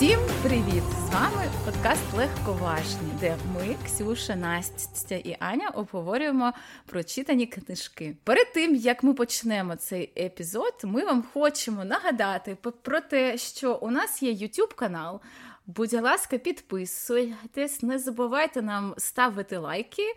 Усім привіт! З вами подкаст Легковажні, де ми, Ксюша, Настя і Аня, обговорюємо прочитані книжки. Перед тим як ми почнемо цей епізод, ми вам хочемо нагадати про те, що у нас є YouTube канал. Будь ласка, підписуйтесь, не забувайте нам ставити лайки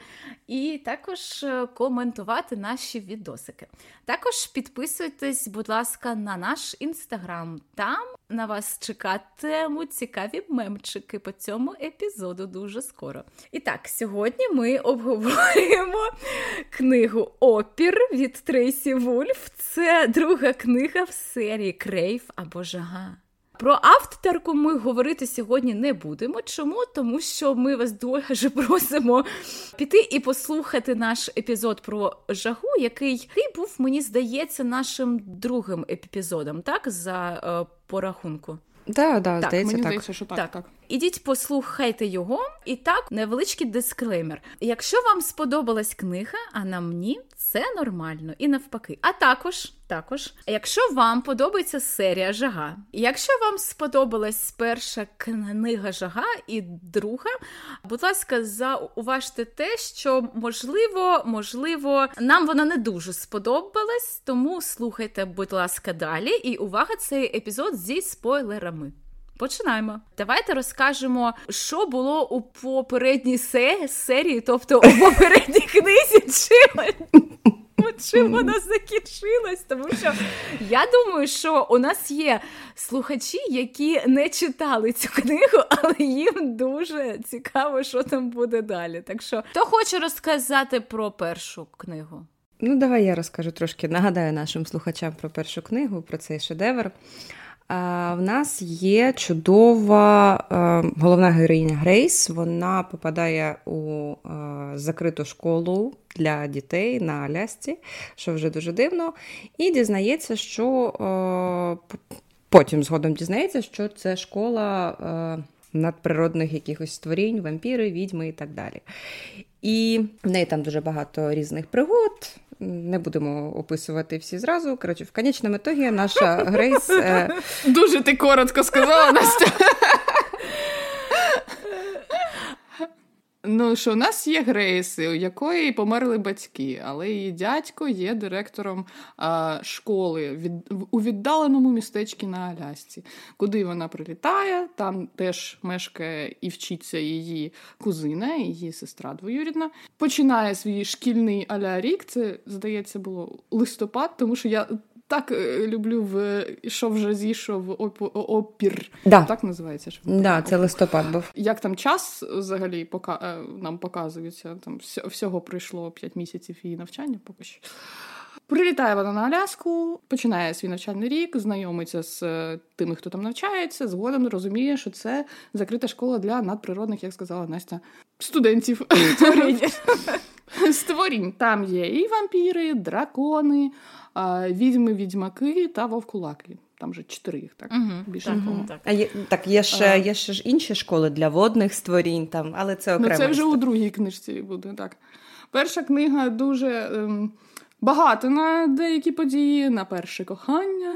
і також е, коментувати наші відосики. Також підписуйтесь, будь ласка, на наш інстаграм. Там на вас чекатимуть цікаві мемчики по цьому епізоду дуже скоро. І так, сьогодні ми обговорюємо книгу Опір від Трейсі Вульф. Це друга книга в серії Крейв або Жага. Про авторку ми говорити сьогодні не будемо. Чому? Тому що ми вас дуже просимо піти і послухати наш епізод про жагу, який був, мені здається, нашим другим епізодом, так за е, порахунку. Да, да, так, здається, мені так. здається, що так. Так. так. Ідіть, послухайте його. І так, невеличкий дисклеймер. Якщо вам сподобалась книга, а нам ні, це нормально і навпаки. А також, також, якщо вам подобається серія Жага, якщо вам сподобалась перша книга Жага і друга, будь ласка, зауважте те, що можливо, можливо, нам вона не дуже сподобалась, тому слухайте, будь ласка, далі. І увага, цей епізод зі спойлерами. Починаємо. Давайте розкажемо, що було у попередній серії, тобто у попередній книзі, чим, чим вона закінчилась. Тому що я думаю, що у нас є слухачі, які не читали цю книгу, але їм дуже цікаво, що там буде далі. Так що, хто хоче розказати про першу книгу? Ну, давай я розкажу трошки. Нагадаю нашим слухачам про першу книгу, про цей шедевр. В нас є чудова е, головна героїня Грейс. Вона попадає у е, закриту школу для дітей на Алясці, що вже дуже дивно. І дізнається, що е, потім згодом дізнається, що це школа надприродних якихось створінь, вампіри, відьми і так далі. І в неї там дуже багато різних пригод. Не будемо описувати всі зразу. Коротше, в конечному ітогі наша Грейс. Е... Дуже ти коротко сказала, Настя. Ну, що у нас є Грейси, у якої померли батьки, але її дядько є директором а, школи від, у віддаленому містечці на Алясці, куди вона прилітає. Там теж мешкає і вчиться її кузина, її сестра двоюрідна. Починає свій шкільний аля рік. Це здається було листопад, тому що я так е, люблю в що вже зійшов опір. Да. Так називається ж. Да, це листопад був. Як там час взагалі пока е, нам показується? Там всього пройшло 5 місяців її навчання поки що. Прилітає вона на Аляску, починає свій навчальний рік, знайомиться з е, тими, хто там навчається, згодом розуміє, що це закрита школа для надприродних, як сказала Настя, студентів. Створінь. Там є і вампіри, дракони, відьми, відьмаки та вовкулаки. Там вже чотири їх, так? Угу, Більше так, так. А є, так, є ще, є ще ж інші школи для водних створінь, там, але це окремо. Ну, це вже у другій книжці буде, так. Перша книга дуже ем, багато на деякі події, на перше кохання,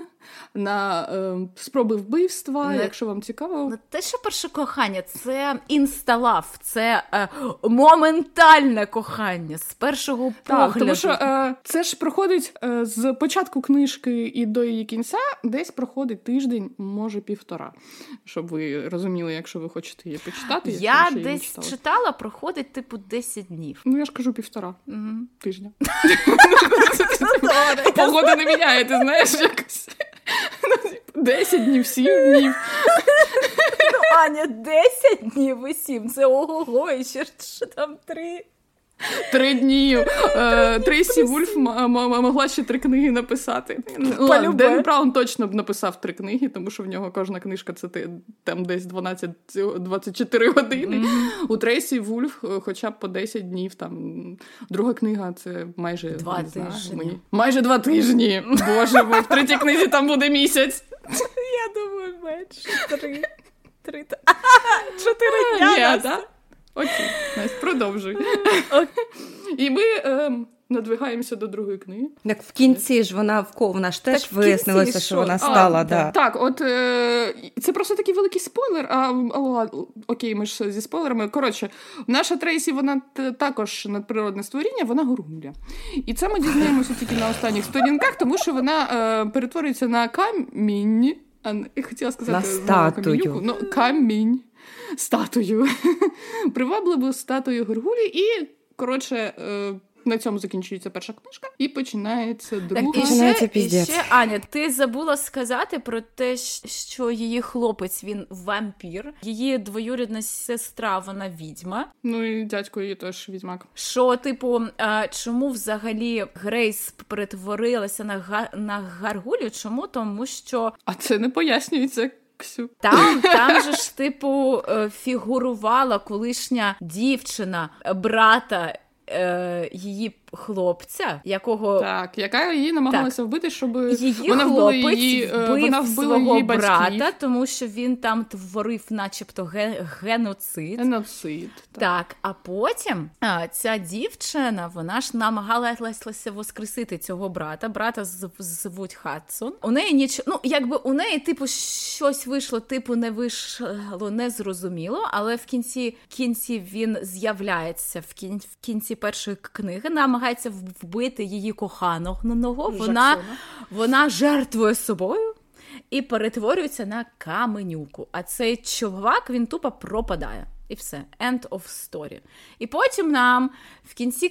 на е, спроби вбивства, не, якщо вам цікаво. Не те, що перше кохання, це інсталав, це е, моментальне кохання з першого погляду. Так, Тому що е, це ж проходить е, з початку книжки і до її кінця, десь проходить тиждень, може півтора. Щоб ви розуміли, якщо ви хочете її почитати. Я десь читала. читала, проходить типу 10 днів. Ну я ж кажу півтора угу. тижня. Погода не міняє, ти знаєш якось. Десять днів, сім днів. Ну, Аня, десять днів і сім. Це ого-го, і ще там три. Три дні. Е, Трейсі Вульф могла ще три книги написати. Ден Браун точно б написав три книги, тому що в нього кожна книжка це там десь 12-24 години. У Трейсі Вульф хоча б по 10 днів. Там Друга книга це майже два тижні. Майже два тижні. Боже, бо в третій книзі там буде місяць. Я думаю, менше три. Три Чотири дня. Окей, Настя, продовжуй. І ми е, надвигаємося до другої книги. Так в кінці ж вона в вона ж теж вияснилося, що вона стала. А, да. Так, от е, це просто такий великий спойлер. А, а окей, ми ж зі спойлерами. Коротше, наша Трейсі, вона також надприродне створіння, вона горгуля. І це ми дізнаємося тільки на останніх сторінках, тому що вона е, перетворюється на камінь. Я хотіла сказати на статую. Ну, камінь. Статую. Привабливу статую горгулі і, коротше, е, на цьому закінчується перша книжка, і починається друга. Так, і ще, і ще, Аня, ти забула сказати про те, що її хлопець він вампір, її двоюрідна сестра, вона відьма. Ну і дядько її теж відьмак. Що, типу, а, чому взагалі Грейс перетворилася на га на гаргулю? Чому? Тому що. А це не пояснюється. Ксю. Там там же ж, типу, е, фігурувала колишня дівчина брата е, її хлопця, якого так, яка її намагалася так. вбити, щоб її вона вбила її е, вбив вона вбила свого її брата, тому що він там творив, начебто, геноцид. Геноцид. Так. так, а потім а, ця дівчина, вона ж намагалася воскресити цього брата. Брата звуть Хадсон. У неї ніч... ну якби у неї, типу, щось вийшло, типу, не вийшло, не зрозуміло, але в кінці кінці він з'являється в кінці, в кінці першої книги. Намагається вбити її коханого, вона, вона жертвує собою. І перетворюється на каменюку. А цей чувак він тупо пропадає. І все. End of story. І потім нам в кінці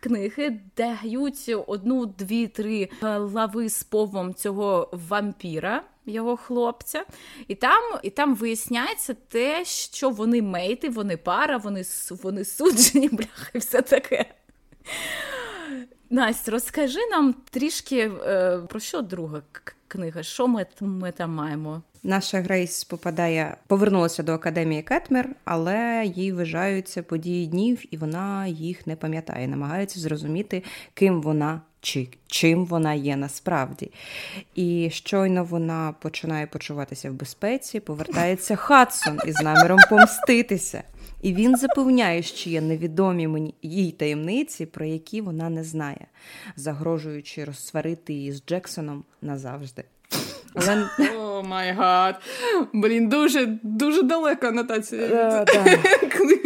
книги дають одну, дві, три глави з повом цього вампіра, його хлопця. І там і там виясняється те, що вони мейти, вони пара, вони вони суджені, бляха, і все таке. Настя, розкажи нам трішки е, про що друга книга? Що ми, ми там маємо? Наша Грейс попадає, повернулася до академії Кетмер, але їй вважаються події днів, і вона їх не пам'ятає. Намагається зрозуміти, ким вона чи чим вона є насправді. І щойно вона починає почуватися в безпеці, повертається Хадсон із наміром помститися. І він запевняє, що є невідомі мені їй таємниці, про які вона не знає, загрожуючи розсварити її з Джексоном назавжди. Але... Oh my God. Блін, дуже дуже далека анотація. Е, да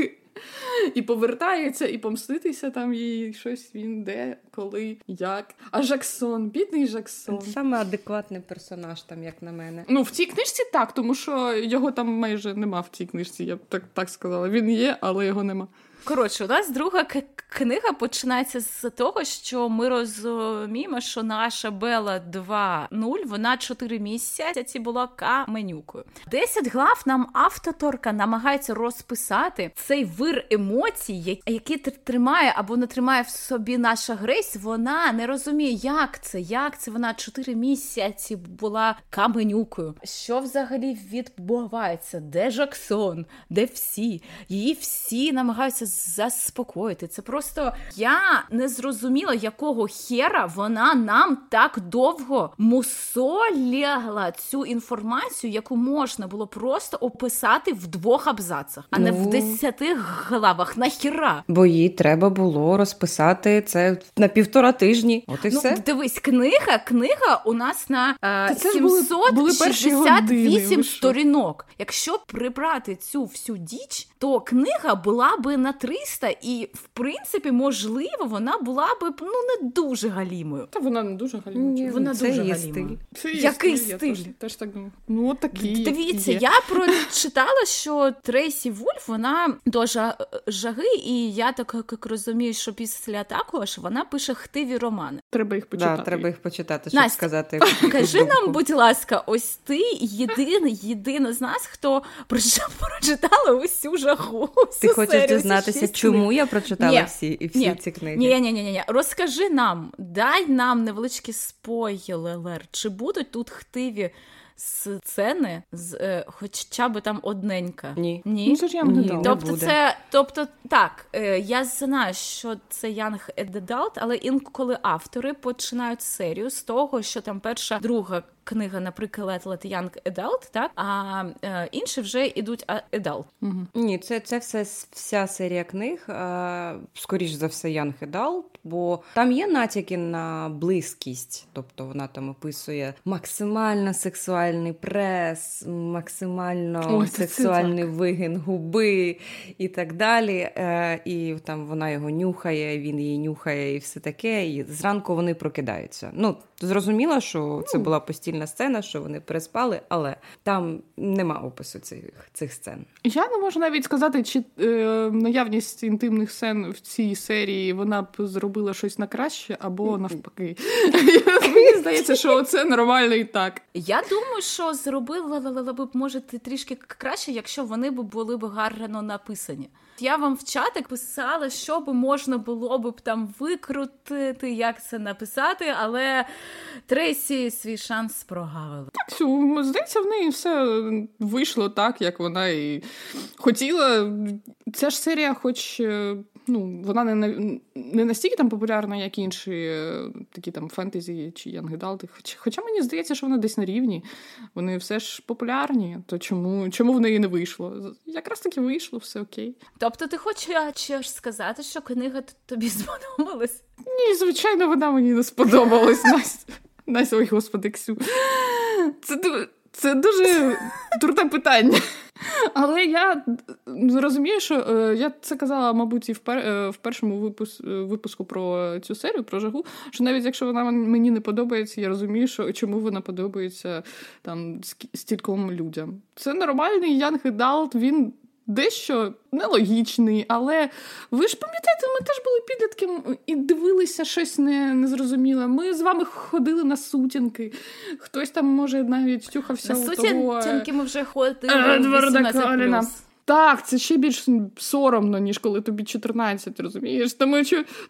і повертається, і помститися там їй щось він де, коли, як. А Жаксон, бідний Жаксон. Саме адекватний персонаж, там, як на мене. Ну, в цій книжці так, тому що його там майже нема в цій книжці, я б так, так сказала. Він є, але його нема. Коротше, у нас друга к- книга починається з того, що ми розуміємо, що наша Бела 2.0, вона 4 місяці була каменюкою. 10 глав нам авторка намагається розписати цей вир емоцій, який тримає або не тримає в собі наша Грейс. Вона не розуміє, як це, як це вона 4 місяці була каменюкою. Що взагалі відбувається? Де Жаксон? Де всі? Її всі намагаються заспокоїти. Це просто я не зрозуміла, якого хера вона нам так довго мусолягла цю інформацію, яку можна було просто описати в двох абзацах, а ну, не в ну. десяти главах. Нахіра? Бо їй треба було розписати це на півтора тижні. От і ну, все. Дивись, книга, книга у нас на е, 768 сторінок. Якщо прибрати цю всю діч, то книга була би на 300 і, в принципі, можливо, вона була би ну не дуже галімою. Та вона не дуже галімою. Вона це дуже є стиль. Це Який стиль? стиль? Я теж, теж так думаю. Ну, такий. Дивіться, є. я прочитала, що Трейсі Вульф вона до жаги, і я так як розумію, що після також вона пише хтиві романи. Треба їх почитати. Да, Треба їх почитати, щоб Настя, сказати. Кажи нам, будь ласка, ось ти єдиний, єдина з нас, хто прочитала усю жагу. Ти хочеш дізнатися, чому я прочитала ні, всі і всі ні, ці книги? Ні, ні, ні, ні. Розкажи нам, дай нам невеличкий спойлер, чи будуть тут хтиві сцени з е, хоча б там одненька. Ні. Ні? Ну, ж я дала. Тобто, буде. це, тобто, так, е, я знаю, що це Young Adult, але інколи автори починають серію з того, що там перша, друга книга, наприклад, Let Young Adult, так, а е, інші вже йдуть а, Adult. Ні, це, це все вся серія книг, е, скоріш за все, Young Adult, бо там є натяки на близькість, тобто вона там описує максимально сексуальний прес, максимально Ой, сексуальний вигин губи і так далі. Е, І там вона його нюхає, він її нюхає, і все таке. І зранку вони прокидаються. Ну, зрозуміло, що це була постільна сцена, що вони переспали, але там нема опису цих, цих сцен. Я не можу навіть сказати, чи е, наявність інтимних сцен в цій серії вона б зробила щось на краще або навпаки. Мені здається, що це нормально і так. Я думаю, що зробила б може трішки краще, якщо вони б були б гарно написані. Я вам в чатик писала, що би можна було б там викрутити, як це написати, але Трейсі свій шанс прогавила. Цю, здається, в неї все вийшло так, як вона і хотіла. Ця ж серія, хоч е, ну, вона не, не настільки там популярна, як інші е, такі там фентезі чи янгедалти. Хоч, хоча мені здається, що вона десь на рівні. Вони все ж популярні, то чому, чому в неї не вийшло? Якраз таки вийшло, все окей. Тобто, ти хочеш сказати, що книга тобі сподобалась? Ні, звичайно, вона мені не сподобалась. Настя. Настя, ой, господи, Ксю. Це, це дуже дурне питання. Але я розумію, що е, я це казала, мабуть, і в, пер, е, в першому випуск, випуску про цю серію, про жагу. Що навіть якщо вона мені не подобається, я розумію, що чому вона подобається там стільком людям. Це нормальний Янг Едалт, він. Дещо нелогічний, але ви ж пам'ятаєте, ми теж були підлітками і дивилися щось не, незрозуміле. Ми з вами ходили на сутінки. Хтось там, може, навіть тюхався На у суті, того... ми вже ходили Едварда Каліна. Так, це ще більш соромно, ніж коли тобі 14, розумієш? Тому,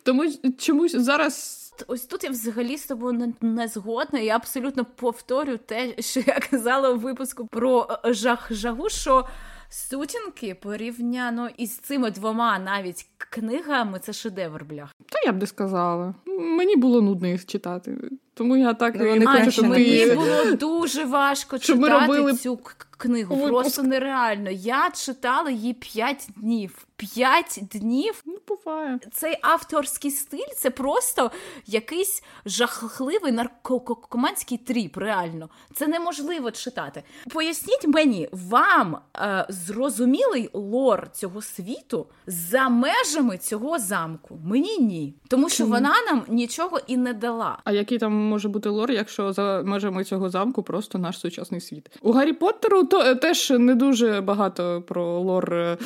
тому чомусь зараз Ось тут я взагалі з тобою не, не згодна. Я абсолютно повторю те, що я казала у випуску про е, жах жагу, що сутінки порівняно із цими двома навіть книгами це шедевр блях. Та я б не сказала. Мені було нудно їх читати. Тому я так Ну, і не хочу, щоб. Мені пишуть. було дуже важко Щоб ми читати робили цю книгу. випуск. Просто нереально. Я читала її 5 днів. 5 днів Ну, буває. цей авторський стиль це просто якийсь жахливий наркоманський тріп. Реально, це неможливо читати. Поясніть мені, вам е, зрозумілий лор цього світу за межами цього замку? Мені ні, тому що Чому? вона нам нічого і не дала. А який там може бути лор, якщо за межами цього замку просто наш сучасний світ? У Гаррі Поттеру то е, теж не дуже багато про лор е,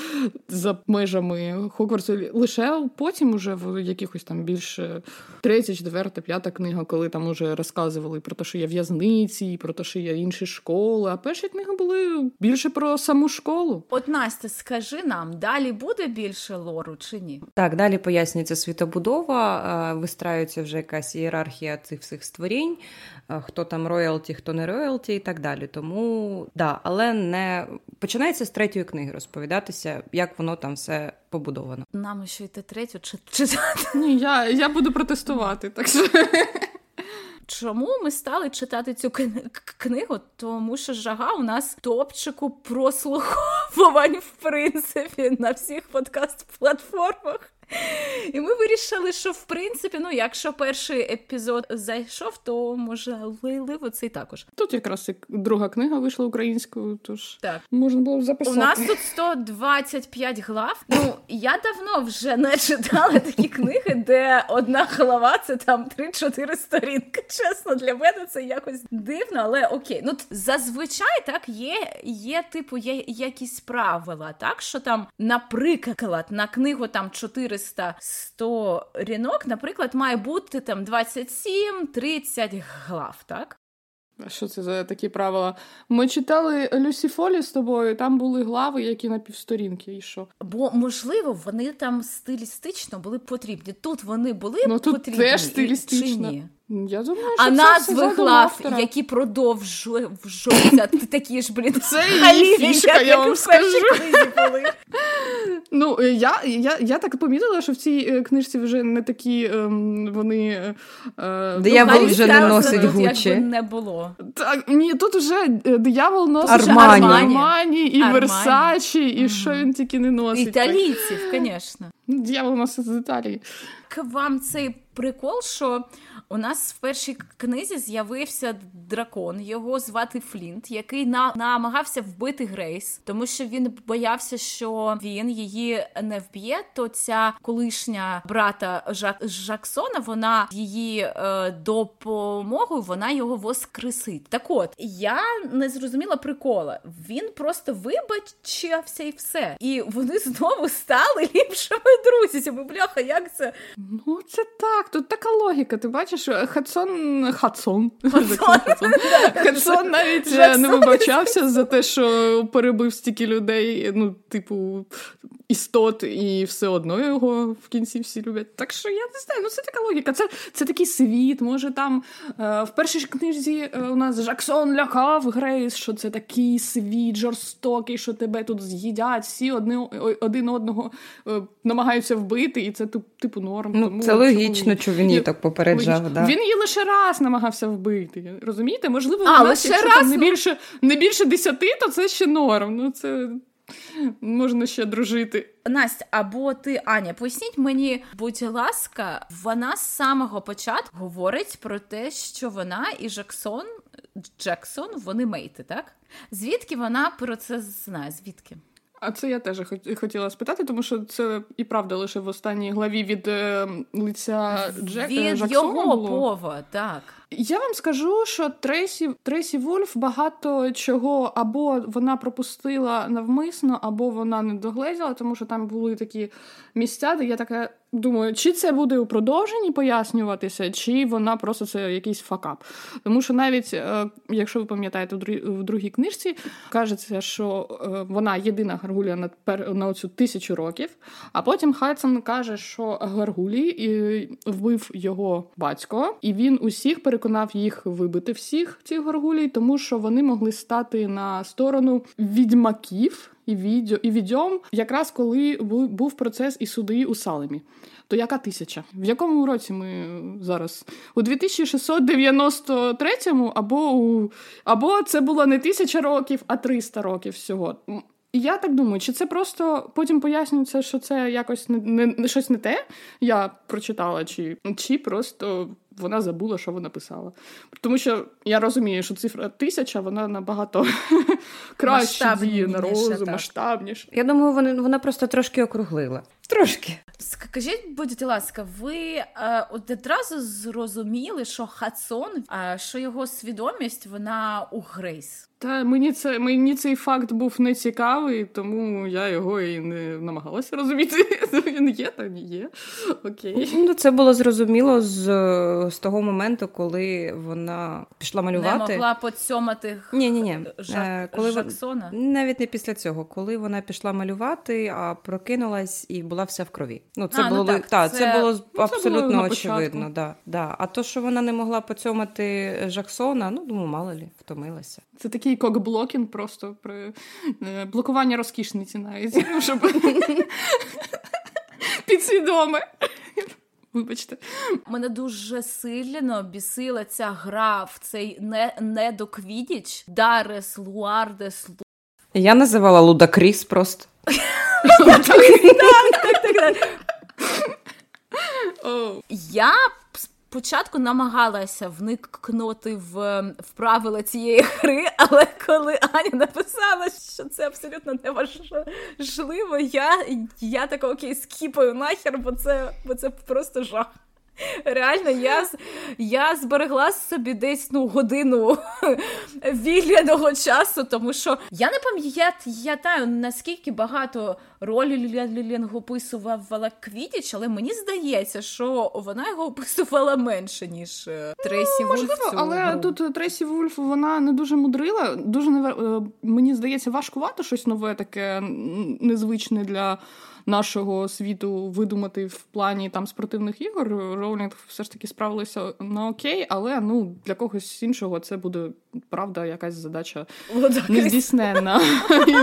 за межами Хогвартсу. Лише потім, уже в якихось там більше третя, четверта, п'ята книга, коли там уже розказували про те, що є в'язниці, про те, що є інші школи. А перші книги були більше про саму школу. От Настя, скажи нам, далі буде більше лору чи ні? Так, далі пояснюється світобудова, е, вистраюється вже якась ієрархія цих всіх створінь, е, хто там роялті, хто не роялті і так далі. Тому да, але не починається з третьої книги розповідатися, як воно там все побудовано. Нам ще йти третю чи читати. Ні, я, я буду протестувати. Так що Чому ми стали читати цю книгу? Тому що жага у нас топчику прослуховувань, в принципі, на всіх подкаст-платформах. І ми вирішили, що в принципі, ну якщо перший епізод зайшов, то можливо цей також. тут якраз і друга книга вийшла українською, тож Так. можна було б У нас тут 125 глав. Ну я давно вже не читала такі книги, де одна глава це там 3-4 сторінки. Чесно, для мене це якось дивно, але окей. Ну зазвичай так є, є типу, є якісь правила, так що там, наприклад, на книгу там 400-100 рінок, наприклад, має бути там 27-30 глав, так? А що це за такі правила? Ми читали Люсі Фолі з тобою, там були глави, які на півсторінки, і що? Бо можливо вони там стилістично були потрібні. Тут вони були Ну, тут потрібні теж стилістично. чи ні? Я думаю, що А це назви глав, автора. які продовжуються, такі ж, блін, Це її фішка, я вам скажу. книзі були. Ну, е, я, я, я так помітила, що в цій е, книжці вже не такі ем, вони. е, е, Диявол вже не носить тут Гуччі. не було. Так, ні, тут вже диявол носить Армані. Армані і Версачі, і що він тільки не носить. Італійців, звісно. Ну, Диявол носить з Італії. К вам цей прикол, що у нас в першій книзі з'явився дракон, його звати Флінт, який на- намагався вбити Грейс, тому що він боявся, що він її не вб'є. То ця колишня брата Жак Жаксона, вона її е, допомогою вона його воскресить. Так от я не зрозуміла прикола. Він просто вибачився і все. І вони знову стали ліпшими друзями. Бляха, як це? Ну, це так, тут така логіка. Ти бачиш, Хадсон. Хадсон. Хадсон. Хадсон навіть е, не вибачався за те, що перебив стільки людей, ну, типу, істот, і все одно його в кінці всі люблять. Так що я не знаю, ну це така логіка. Це, це такий світ. Може, там е, в першій книжці е, у нас Жаксон лякав Грейс, що це такий світ жорстокий, що тебе тут з'їдять, всі одне, один одного е, намагаються вбити, і це тип- типу норм. Ну, тому це логічно, що він її так попереджав. Логічно. Да. Він її лише раз намагався вбити. Розумієте? Можливо, А, нас, лише раз, не більше, не більше десяти, то це ще норм. Ну, це можна ще дружити. Настя, або ти, Аня, поясніть мені, будь ласка, вона з самого початку говорить про те, що вона і Джексон, Джексон, вони мейти, так? Звідки вона про це знає? Звідки? А це я теж хотіла спитати, тому що це і правда лише в останній главі від е, лиця Джек, е, Від Жаксона його було. пова, так. Я вам скажу, що Трейсі, Трейсі Вольф багато чого або вона пропустила навмисно, або вона не догледіла, тому що там були такі місця, де я така думаю, чи це буде у продовженні пояснюватися, чи вона просто це якийсь факап. Тому що навіть, е, якщо ви пам'ятаєте, в другій книжці кажеться, що е, вона єдина гаргулія на, на оцю тисячу років, а потім Хадсон каже, що Гаргулій е, вбив його батько, і він усіх переконав їх вибити всіх цих гаргулій, тому що вони могли стати на сторону відьмаків. І відьо, і відьом, якраз коли був процес і суди у Салемі. То яка тисяча? В якому році ми зараз? У 2693-му, або у або це було не тисяча років, а 300 років всього. І я так думаю, чи це просто потім пояснюється, що це якось не, не, не щось не те, я прочитала, чи, чи просто вона забула, що вона писала. Тому що я розумію, що цифра тисяча вона набагато краще діє на розум, масштабніше. Я думаю, вона, вона просто трошки округлила. Трошки. Скажіть, будь ласка, ви е, от одразу зрозуміли, що Хадсон, е, що його свідомість вона у Грейс? Та мені це мені цей факт був не цікавий, тому я його і не намагалася розуміти. Він є, та не є. Окей. Ну, це було зрозуміло з, з того моменту, коли вона пішла малювати. Не могла поцьомати Ні, ні, ні. Жак... Коли вон- Жаксона? Навіть не після цього, коли вона пішла малювати, а прокинулась і була вся в крові. Ну, це А, ну було так, та, це- це... було було абсолютно на очевидно. Да, да. А то, що вона не могла поцьомати Жаксона, ну думаю, мало лі, втомилася. Це такий кокблокінг просто при е, блокування розкішниці навіть, ну, щоб підсвідоме. Вибачте. Мене дуже сильно бісила ця гра в цей не, недоквідіч Дарес Луардес Я називала Лудакріс просто. Я спочатку намагалася вникнути в, в правила цієї гри, але коли Аня написала, що це абсолютно неважливо, я, я така окей, скіпаю нахер, бо це, бо це просто жах. Реально, я, я зберегла собі десь ну, годину вільного часу, тому що я не пам'ятаю, наскільки багато роль Лілінг описувала Квідіч, але мені здається, що вона його описувала менше, ніж е, Трейсі Вульф. Можливо, цю але гру. тут Трейсі Вульф вона не дуже мудрила. Дуже неве- е, мені здається, важкувато щось нове, таке незвичне для нашого світу видумати в плані там спортивних ігор. Роулінг все ж таки справилася на окей, але ну для когось іншого це буде правда якась задача нездійсненна.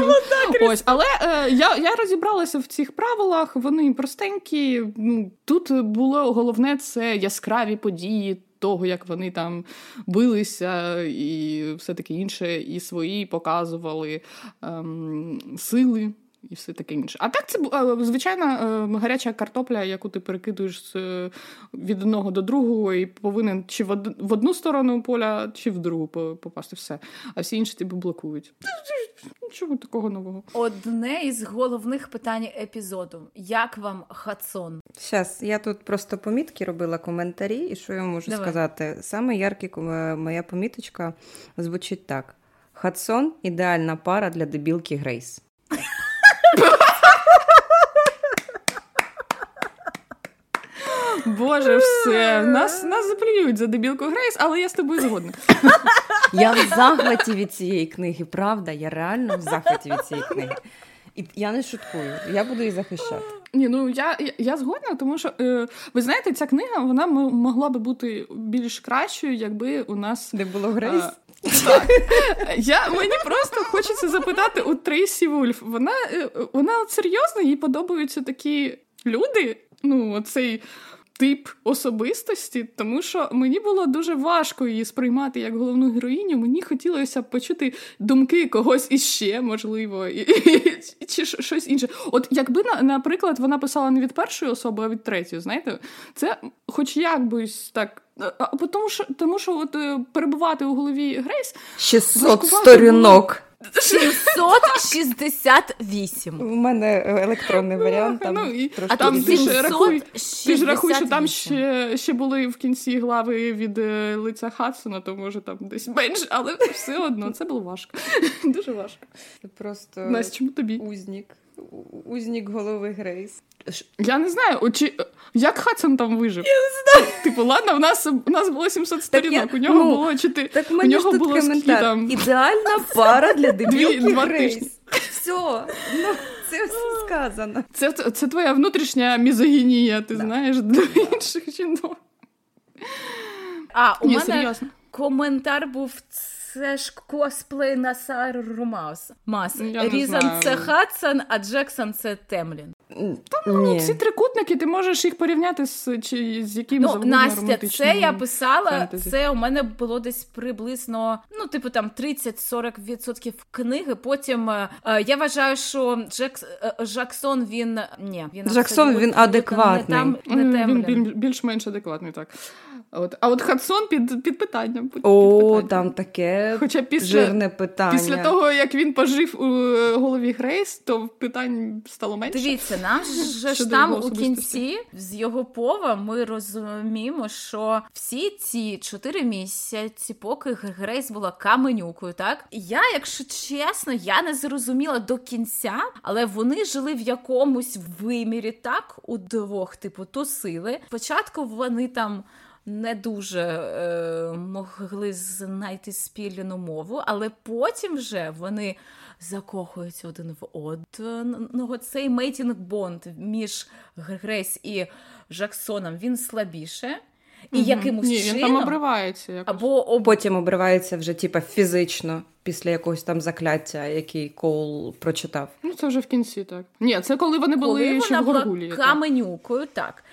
Ось, але е, я, я розібралася в цих правилах. Вони простенькі. Ну тут було головне це яскраві події. Того, як вони там билися, і все таке інше, і свої показували ем, сили, і все таке інше. А так це е, звичайна е, гаряча картопля, яку ти перекидуєш е, від одного до другого, і повинен чи в одну сторону поля, чи в другу попасти все. А всі інші тебе блокують. Нічого такого нового. Одне із головних питань епізоду: як вам Хадсон? Щас, я тут просто помітки робила коментарі, і що я можу Давай. сказати? Саме яркий моя поміточка звучить так: Хадсон ідеальна пара для дебілки Грейс. Боже, все. Нас, нас заплюють за дебілку Грейс, але я з тобою згодна. Я в захваті від цієї книги, правда, я реально в захваті від цієї книги. І я не шуткую, я буду її захищати. Ні, ну я, я, я згодна, тому що е, ви знаєте, ця книга вона м- могла би бути більш кращою, якби у нас. Де було Грейс? Так. Я, мені просто хочеться запитати у Трейсі Вульф. Вона, е, вона от серйозно, їй подобаються такі люди. Ну, оцей тип особистості, тому що мені було дуже важко її сприймати як головну героїню. Мені хотілося б почути думки когось іще, можливо, і, і- чи щось інше. От якби, на- наприклад, вона писала не від першої особи, а від третьої, знаєте, це хоч якось так. А, тому що тому що от е, перебувати у голові Грейс 600 важкувато сторінок. 768. У мене е, електронний варіант. Там Ну, і- трошки А там ти ж рахуй- Ти ж рахуй, що там ще, ще були в кінці глави від е, лиця Хадсона, то може там десь менше, але все одно це було важко. Дуже важко. Просто Настя, чому тобі? узнік. Узнік голови Грейс. Я не знаю, от чи, як Хадсон там вижив. Я не знаю. Типу, ладно, в нас, у нас було 700 сторінок, у нього ну, було чи ти. Так у нього тут було скільки коментар. там. Ідеальна пара для дебілки Грейс. тижні. Все, ну це все сказано. Це, це, це твоя внутрішня мізогінія, ти знаєш, до інших жінок. А, у Ні, мене серйозно. коментар був. Це ж косплей на Сару Джей Маас. Мас. Різанд це Хадсон, а Джексон це Темлін. Ні. Ці трикутники, ти можеш їх порівняти з, чи, з яким Ну, завгодно Настя, це я писала. фентезі. Це у мене було десь приблизно, ну, типу, там 30-40% книги. Потім е, е, я вважаю, що Джекс, е, Джаксон він ні, він Жаксон, він не адекватний. там, не Темлін. Він більш-менш адекватний, так. От. А от Хадсон під, під питанням. Під, О, під питанням. там таке Хоча після, жирне питання. після того, як він пожив у голові Грейс, то питань стало менше. Дивіться, нам же ж там у кінці з його пова ми розуміємо, що всі ці чотири місяці, поки Грейс була каменюкою, так я, якщо чесно, я не зрозуміла до кінця, але вони жили в якомусь вимірі, так удвох, типу, тусили. Спочатку вони там. Не дуже е, могли знайти спільну мову, але потім вже вони закохуються один в одного. Цей mating bond між Грейс і Жаксоном він слабіше. І Мгм. якимось Ні, він там чином обривається. Якось. або об... Потім обривається вже типа фізично після якогось там закляття, який Коул прочитав. Ну, це вже в кінці, так. Ні, це коли вони були коли ще вона в була Горгулі. так. каменюкою, так.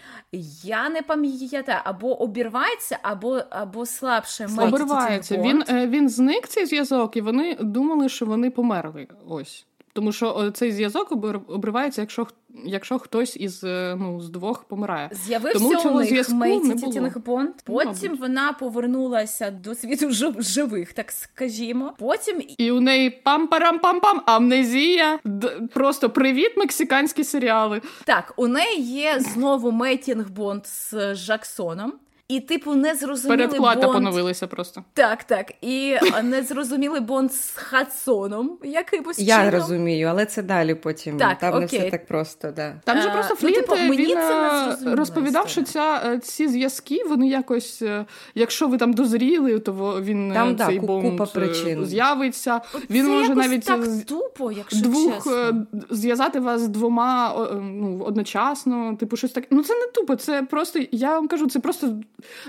Я не пам'ятаю, або обірвається, або, або слабше mating Обривається. Він, е, він зник цей зв'язок, і вони думали, що вони померли. Ось. Тому що е, цей зв'язок обр- обривається, якщо, якщо хтось із е, ну, з двох помирає. З'явився Тому у них не mating bond. Потім Мабуть. вона повернулася до світу жив- живих, так скажімо. Потім І у неї пам-парам-пам-пам, амнезія. Д- просто привіт, мексиканські серіали. так, у неї є знову mating bond з Жаксоном. І, типу, не зрозуміли Передплата бонд... поновилися просто. Так, так. І не зрозуміли бонд з Хадсоном якимось Я чином. розумію, але це далі потім. Так, Там не все так просто, да. Там же Е, просто ну, Флінт, типу, мені він це не е, розповідав, що ця, е, ці зв'язки, вони якось, е, якщо ви там дозріли, то він е, Там, цей ку- бонд купа е, причин. з'явиться. От Він це може навіть так з- тупо, якщо Двох чесно. е, зв'язати вас з двома е, ну, одночасно, типу, щось таке. Ну це не тупо, це просто, я вам кажу, це просто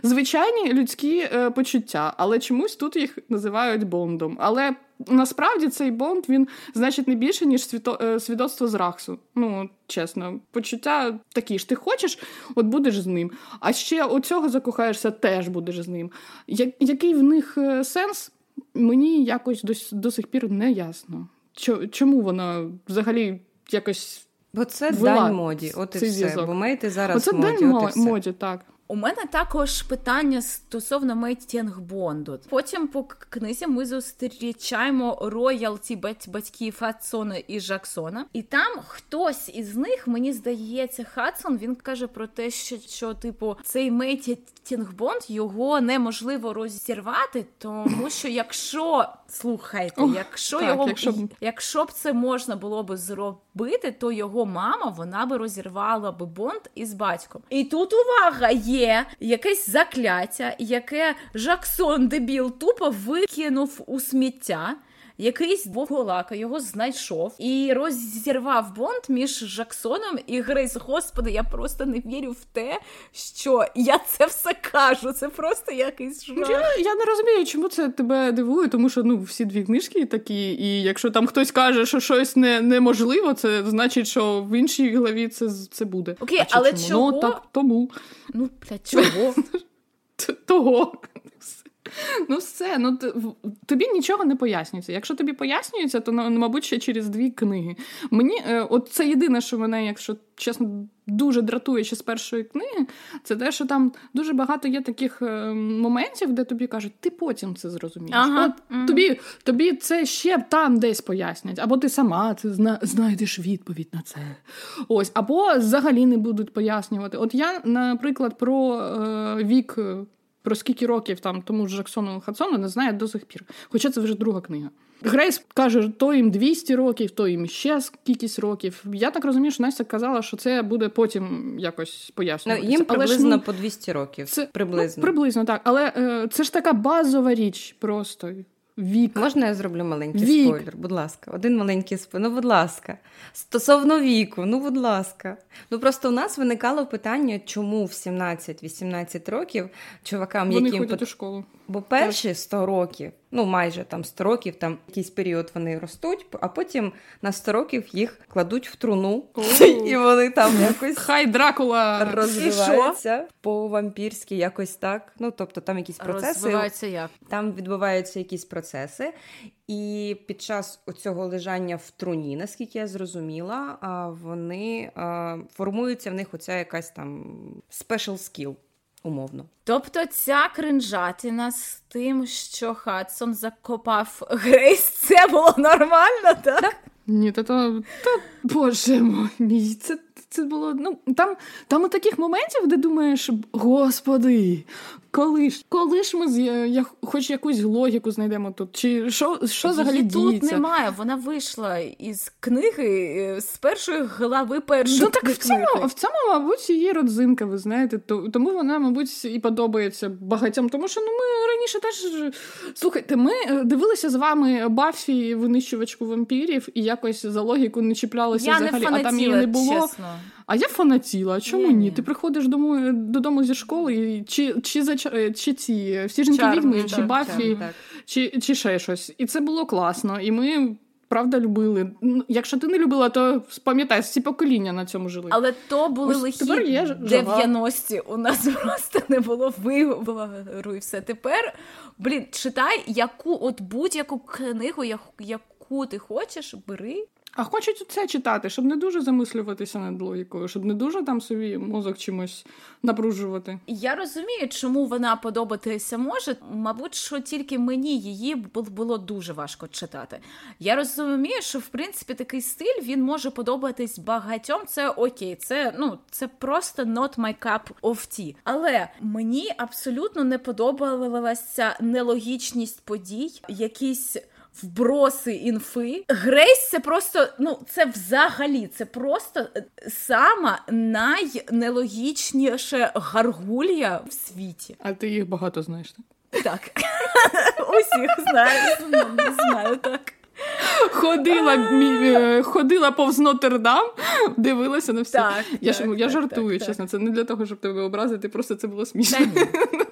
звичайні людські е, почуття, але чомусь тут їх називають bond ом. Але насправді цей bond він значить не більше, ніж свідо, е, свідоцтво з РАГСу. Ну, чесно, почуття такі ж. Ти хочеш, от будеш з ним. А ще у цього закохаєшся, теж будеш з ним. Я, який в них е, сенс, мені якось до, до сих пір не ясно. Чо- Чому вона взагалі якось. Бо це Вела дань моді, от і все. зв'язок. Бо mate и зараз Оце моді, дань от і все. моді, так. У мене також питання стосовно mating bond у. Потім по книзі ми зустрічаємо royalty бать- батьків Хадсона і Жаксона, і там хтось із них, мені здається, Хадсон він каже про те, що, що типу цей mating bond його неможливо розірвати, тому що якщо слухайте, Ох, якщо так, його якщо якщо б це можна було б зробити, то його мама вона би розірвала би бонд із батьком. І тут увага є якесь закляття, яке Жаксон дебіл тупо викинув у сміття. Якийсь вовголака його знайшов і розірвав бонд між Жаксоном і Грейс. Господи, я просто не вірю в те, що я це все кажу. Це просто якийсь жах. Я, я не розумію, чому це тебе дивує, тому що ну всі дві книжки такі, і якщо там хтось каже, що щось не, неможливо, це значить, що в іншій главі це, це буде. Окей, а чи але чому? чого? Ну, так, тому. Ну, блядь, чого? Того. Ну, все, ну тобі нічого не пояснюється. Якщо тобі пояснюється, то ну, мабуть ще через дві книги. Мені е, от це єдине, що мене, якщо чесно, дуже дратує ще з першої книги, це те, що там дуже багато є таких е, моментів, де тобі кажуть, ти потім це зрозумієш. Ага, От тобі, тобі це ще там десь пояснять, або ти сама зна- знайдеш відповідь на це. Ось, або взагалі не будуть пояснювати. От я, наприклад, про е, вік. Про скільки років там тому ж Джексону Хадсону не знає до сих пір. Хоча це вже друга книга. Грейс каже, то їм 200 років, то їм ще скількись років. Я так розумію, що Настя казала, що це буде потім якось Ну, їм їм Але ж, приблизно ну, по 200 років. це, приблизно. Ну, приблизно так. Але е, це ж така базова річ просто. Вік. Можна я зроблю маленький Вік. спойлер? Будь ласка, один маленький спойлер. Ну, будь ласка. Стосовно віку, ну, будь ласка. Ну просто у нас виникало питання, чому в 17-18 років чувакам, Вони яким ходять у школу. Бо перші 100 років, ну майже там 100 років, там якийсь період вони ростуть, а потім на 100 років їх кладуть в труну, і вони там якось Хай Дракула. Розвиваються по-вампірськи, якось так. Ну тобто там якісь процеси. Як? Там відбуваються якісь процеси, і під час цього лежання в труні, наскільки я зрозуміла, вони формується в них оця якась там special skill, умовно. Тобто ця кринжатина з тим, що Хадсон закопав Грейс, це було нормально, так? Ні, та то, та боже мій, це, це було. Ну там, там у таких моментів, де думаєш, господи, коли ж, коли ж ми з я, я хоч якусь логіку знайдемо тут? Чи що, що взагалі Її тут немає. Вона вийшла із книги е, з першої глави першої Ну так в книги. цьому, в цьому, мабуть, її родзинка, ви знаєте, то, тому вона, мабуть, і подобається багатьом. Тому що ну ми раніше теж слухайте, ми е, дивилися з вами Баффі, винищувачку вампірів, і якось за логіку не чіплялися Я взагалі, не а там її не було. чесно. А я фанатіла. Чому Ні, ні? Ти приходиш дому, додому зі школи, і чи, чи, за, чи ці е, всі жінки відьми, чи так. чи, чи ще щось. І це було класно. І ми. Правда, любили. Якщо ти не любила, то пам'ятай, всі покоління на цьому жили. Але то були Ось лихі тепер є ж- жага. 90-ті. У нас просто не було вибору і все. Тепер, блін, читай яку от будь-яку книгу, яку ти хочеш, бери. А хочуть це читати, щоб не дуже замислюватися над логікою, щоб не дуже там собі мозок чимось напружувати. Я розумію, чому вона подобатися може. Мабуть, що тільки мені її було дуже важко читати. Я розумію, що в принципі такий стиль він може подобатись багатьом. Це окей, це ну це просто not my cup of tea. Але мені абсолютно не подобалася нелогічність подій, якісь вброси інфи. Грейс це просто, ну, це взагалі, це просто е, сама найнелогічніша гаргулья в світі. А ти їх багато знаєш, так? Так. Усіх знаю, знаю так. Ходила е, ходила повз Нотр-Дам, дивилася на все. Так, Я так, я так, жартую, чесно. Це не для того, щоб тебе образити, просто це було смішно.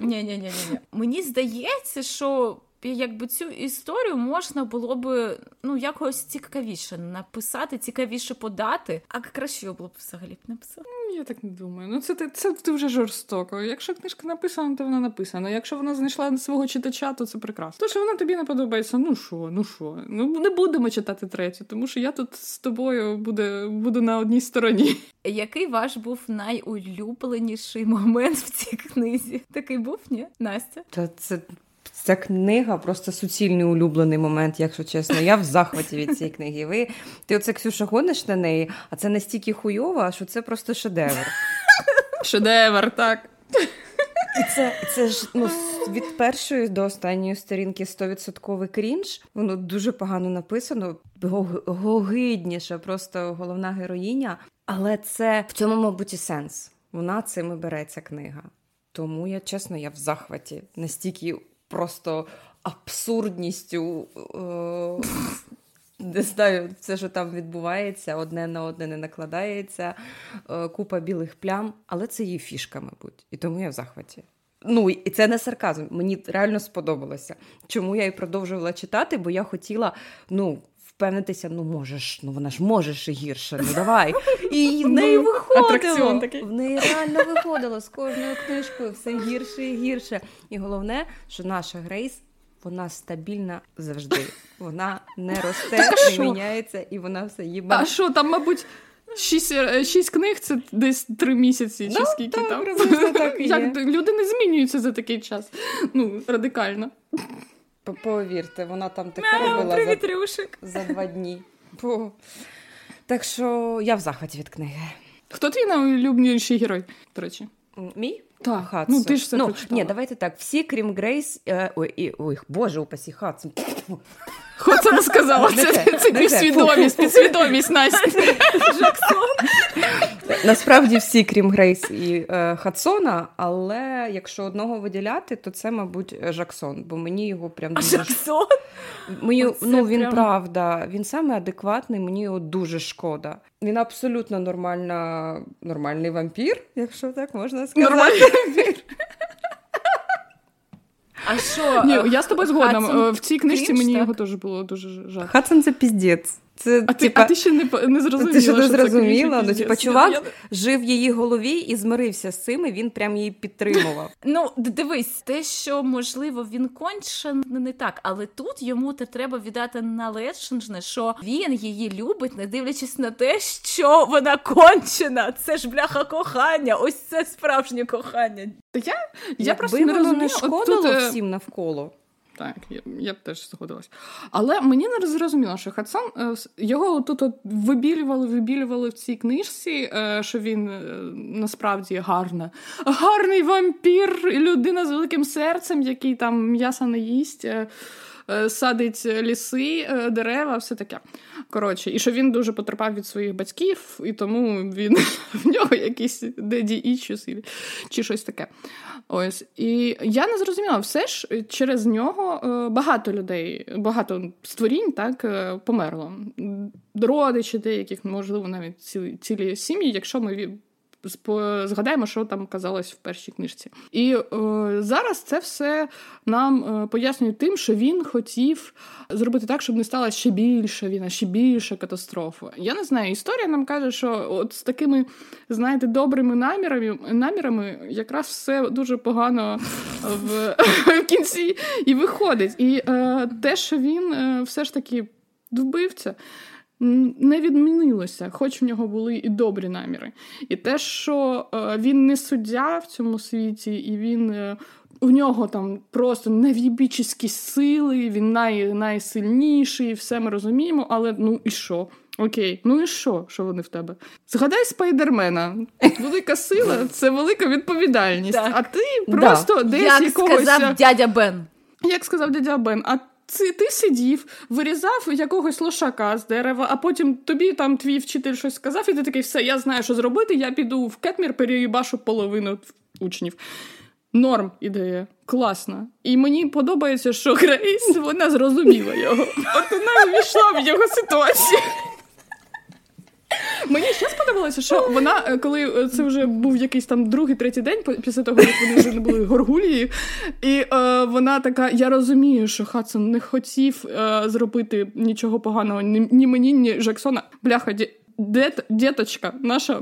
Ні, ні, ні, ні. Мені здається, що якби цю історію можна було би ну якось цікавіше написати, цікавіше подати, а краще було б взагалі б написати. Я так не думаю. Ну це це, це, це вже жорстоко. Якщо книжка написана, то вона написана. Якщо вона знайшла свого читача, то це прекрасно. То що вона тобі не подобається, ну що, ну що, ну не будемо читати третю, тому що я тут з тобою буде, буду на одній стороні. Який ваш був найулюбленіший момент в цій книзі? Такий був, ні? Настя? Та це Ця книга просто суцільний улюблений момент, якщо чесно. Я в захваті від цієї книги. Ви ти оце Ксюша гониш на неї, а це настільки хуйово, що це просто шедевр. Шедевр, так. І це це ж ну, від першої до останньої сторінки 100% крінж. Воно дуже погано написано, гогидніша, просто головна героїня. Але це в цьому, мабуть, і сенс. Вона цим і береться книга. Тому я чесно, я в захваті настільки просто абсурдністю. Е- не знаю, все, що там відбувається, одне на одне не накладається, е, купа білих плям, але це її фішка, мабуть. І тому я в захваті. Ну, і це не сарказм, мені реально сподобалося. Чому я і продовжувала читати, бо я хотіла, ну, впевнитися, ну можеш, ну вона ж можеш і гірше, ну давай. І в неї ну, виходило. В неї реально виходило з кожною книжкою все гірше і гірше. І головне, що наша Грейс. Вона стабільна завжди. Вона не росте, не міняється, і вона все їба. А що там, мабуть, шість е, шість книг це десь три місяці, чи ну, скільки так, там. Як люди не змінюються за такий час. Ну, радикально. Повірте, вона там таке робила за, за два дні. Бо... Так що я в захваті від книги. Хто твій найулюбніший герой, до речі? Мій? Так, Хадсон. Ну, ти ж все ну, Ні, давайте так. Всі, крім Грейс. Е, ой, і, ой, боже, упасі Хадсон. Хоце сказала, це, це, це підсвідомість, підсвідомість Настя. Насправді всі, крім Грейс і е, Хадсона, але якщо одного виділяти, то це, мабуть, Жаксон, бо мені його прям дуже... Жаксон? Мені, ну, Він прям... правда, він саме адекватний, мені його дуже шкода. Він абсолютно нормальна, нормальний вампір, якщо так можна сказати. Нормальний вампір. А що? Ні, я з тобою згодна. В цій книжці мені його теж було дуже жаль. Хадсон це піздець. Це, А ти а ти ще не не зрозуміла. Ти ще не зрозуміла. Ну, типа, чувак я... жив в її голові і змирився з цим, і він прям її підтримував. Ну, дивись, те, що можливо він конче не так, але тут йому те треба віддати належне, що він її любить, не дивлячись на те, що вона кончена. Це ж бляха кохання. Ось це справжнє кохання. Я я просто не розумію. не шкодило тут... Е, всім навколо. Так, я б теж згодилась. Але мені не зрозуміло, що Хадсон е, його тут вибілювали, вибілювали в цій книжці, е, що він е, насправді гарна. Гарний вампір, людина з великим серцем, який там м'яса не їсть. Садить ліси, дерева, все таке. Коротше, і що він дуже потерпав від своїх батьків, і тому він в нього якісь daddy issues чи щось таке. Ось і я не зрозуміла, все ж через нього е, багато людей, багато створінь так е, померло. Родичі деяких, можливо, навіть цілі, цілі сім'ї, якщо ми згадаємо, що там казалось в першій книжці. І е, зараз це все нам е, пояснює тим, що він хотів зробити так, щоб не сталася ще більша війна, ще більша катастрофа. Я не знаю, історія нам каже, що от з такими, знаєте, добрими намірами намірами якраз все дуже погано в, в кінці і виходить. І е, те, що він е, все ж таки вбивця. Не відмінилося, хоч в нього були і добрі наміри. І те, що е, він не суддя в цьому світі, і він. Е, у нього там просто нев'єбічні сили, він най, найсильніший, все ми розуміємо, але ну і що? Окей, ну і що, що вони в тебе? Згадай спайдермена. Велика сила це велика відповідальність. Так. А ти просто да. десь Як якогось... сказав дядя Бен. Як сказав дядя Бен, а ти, сидів, вирізав якогось лошака з дерева, а потім тобі там твій вчитель щось сказав, і ти такий, все, я знаю, що зробити, я піду в Кетмір, переїбашу половину учнів. Норм ідея, класна. І мені подобається, що Грейс вона зрозуміла його. От вона увійшла в його ситуацію. Мені ще сподобалося, що вона, е, коли е, це вже був якийсь там другий, третій день, після того, як вони вже не були горгулії, і е, вона така: я розумію, що Хадсон не хотів е, зробити нічого поганого ні, ні мені, ні Жаксона. Бляха, ді, діт, діточка, наша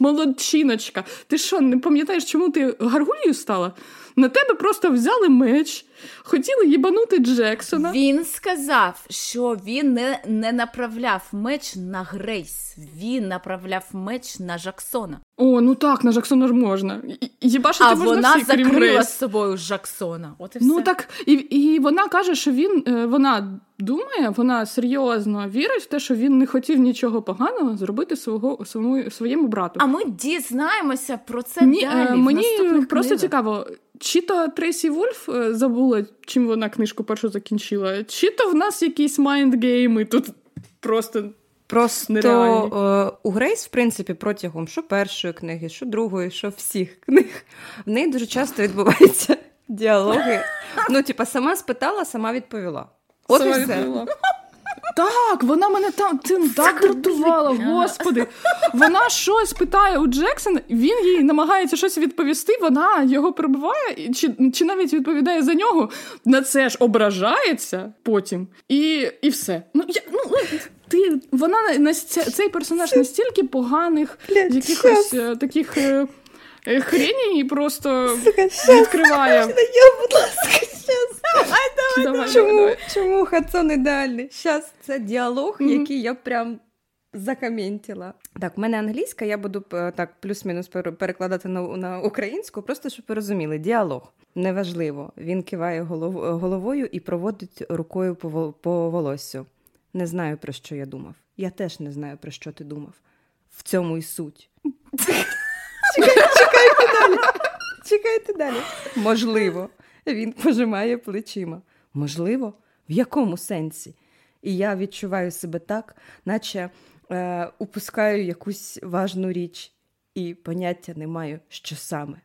молодчиночка. Ти що, не пам'ятаєш, чому ти гаргулією стала? На тебе просто взяли меч, хотіли їбанути Джексона. Він сказав, що він не не направляв меч на Грейс, він направляв меч на Жаксона. О, ну так, на Жаксона ж можна. Єбашити а можна вона всі, закрила крім з собою Жаксона. От і ну все. Ну так, і і вона каже, що він е, вона думає, вона серйозно вірить в те, що він не хотів нічого поганого зробити свого своєму, своєму брату. А ми дізнаємося про це Ні, далі. Мені в просто книгах. цікаво. Чи то Трейсі Вольф е, забула, чим вона книжку першу закінчила, чи то в нас якісь майндгейми тут просто. Просто е, у Грейс, в принципі, протягом що першої книги, що другої, що всіх книг, в неї дуже часто відбуваються діалоги. Ну, типа, сама спитала, сама відповіла. От Сама і все. відповіла. Так, вона мене там тим так дратувала, господи. Вона щось питає у Джексона, він їй намагається щось відповісти, вона його перебуває, чи чи навіть відповідає за нього. На це ж ображається потім. І і все. Ну, я, ну, ти, Вона цей персонаж настільки поганих, якихось щас. таких. Е, е, Хрені і просто відкриває. Я, будь ласка. Давай, давай, чому, давай. чому Хадсон ідеальний? Щас це діалог, Мгм. який я прям закаментила. Так, в мене англійська, я буду е, так плюс-мінус перекладати на, на українську, просто щоб ви розуміли. Діалог. Неважливо. Він киває голов, головою і проводить рукою по, по волоссю. Не знаю, про що я думав. Я теж не знаю, про що ти думав. В цьому і суть. Чекайте далі. Чекайте далі. Можливо, він пожимає плечима. Можливо, в якому сенсі? І я відчуваю себе так, наче е, упускаю якусь важну річ, і поняття не маю, що саме.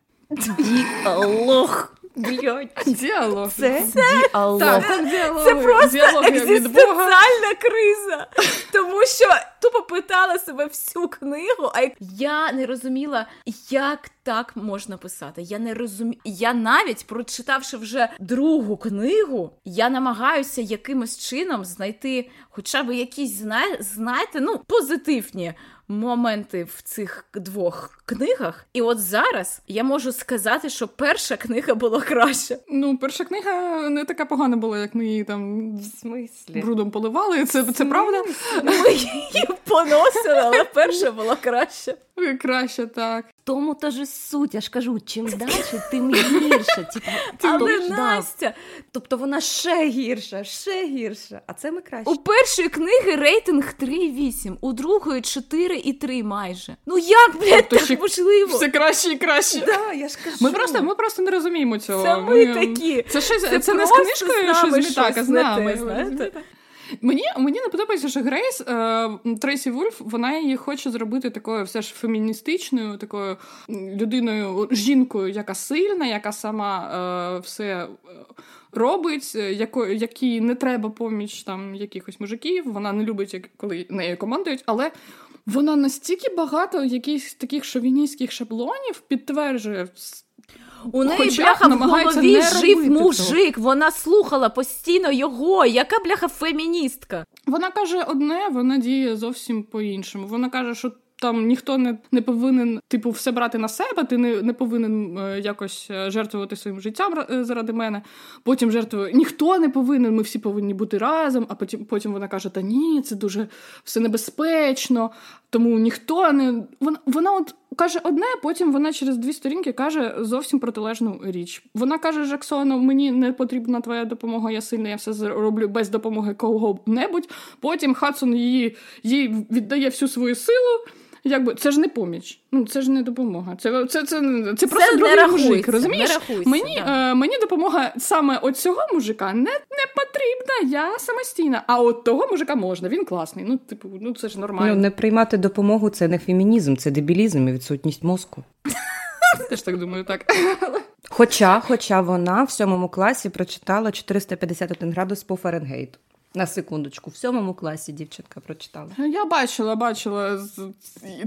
Діалог. Блядь. Діалог. Це діалог. Так, так, діалоги. Це просто екзистенціальна криза. Тому що тупо питала себе всю книгу, а я не розуміла, як так можна писати. Я не розумію. Я навіть прочитавши вже другу книгу, я намагаюся якимось чином знайти хоча б якісь зна- знаєте, ну позитивні. Моменти в цих двох книгах, і от зараз я можу сказати, що перша книга була краща. Ну, перша книга не така погана була, як ми її там В смислі? брудом поливали. Це, це правда? Ми її поносили, але перша була краща. Краще так. Тому то ж суть. Я ж кажу, чим далі, тим гірше. Типу, Але. Настя, Тобто вона ще гірша, ще гірша. А це ми краще. у першої книги рейтинг 3,8, у другої 4,3 майже. Ну як, блядь, Тобто так ще можливо? Все краще і краще. Да, я ж кажу. Ми просто, ми просто не розуміємо цього. Це ми такі. Це, щось, Це це, не з книжкою, що з Мітака, щось з нами. Мені, мені не подобається, що Грейс е, Трейсі Вульф, вона її хоче зробити такою все ж феміністичною, такою людиною, жінкою, яка сильна, яка сама е, все е, робить, е, яко, якій не треба поміч там якихось мужиків. Вона не любить, коли нею командують, але вона настільки багато якихось таких шовіністських шаблонів підтверджує У неї Хоча бляха в голові жив мужик, вона слухала постійно його. Яка бляха феміністка? Вона каже одне, вона діє зовсім по-іншому. Вона каже, що там ніхто не не повинен типу все брати на себе, ти не не повинен е, якось е, жертвувати своїм життям е, заради мене. Потім жертвує ніхто не повинен, ми всі повинні бути разом. А потім потім вона каже: Та ні, це дуже все небезпечно, тому ніхто не вона, вона от каже одне, потім вона через дві сторінки каже зовсім протилежну річ. Вона каже: Жаксону, мені не потрібна твоя допомога, я сильна, я все зроблю без допомоги кого-небудь. Потім Хадсон її їй віддає всю свою силу. Якби це ж не поміч, ну це ж не допомога. Це це, це, це, просто це другий мужик. Розумієш? Не мені да. е, мені допомога саме от цього мужика не не потрібна, я самостійна. А от того мужика можна, він класний. Ну, типу, ну це ж нормально. Ну, Не приймати допомогу це не фемінізм, це дебілізм і відсутність мозку. Теж так думаю, так. Хоча, Хоча вона в сьомому класі прочитала 451 градус по Фаренгейту. На секундочку, в сьомому класі дівчинка прочитала. Я бачила, бачила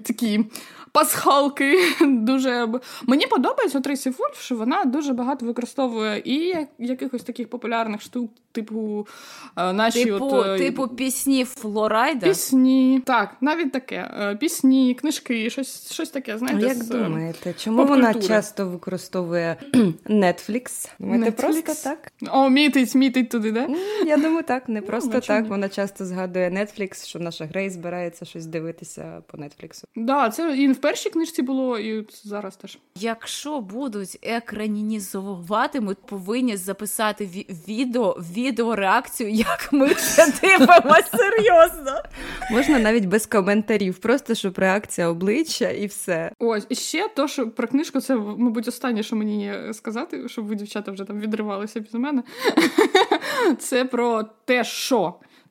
такі пасхалки. Дуже мені подобається Трейсі Вульф, що вона дуже багато використовує і якихось таких популярних штук, типу е, наші типу, от... Е, типу пісні Флорайда? Пісні, так, навіть таке. Е, пісні, книжки, щось щось таке. знаєте. Як з... думаєте, чому вона часто використовує Netflix? Думаєте, просто так? О, мітить, мітить туди, де? Я думаю, так, не просто ну, так. Вона часто згадує Netflix, що наша Грей збирається щось дивитися по Netflix. Да, це і в першій книжці було, і зараз теж. Якщо будуть екранізувати, ми повинні записати відео, відеореакцію, як ми це дивимося серйозно. Можна навіть без коментарів, просто щоб реакція обличчя і все. Ось і ще то, що про книжку, це, мабуть, останнє, що мені є сказати, щоб ви, дівчата, вже там відривалися без мене. Це про те, що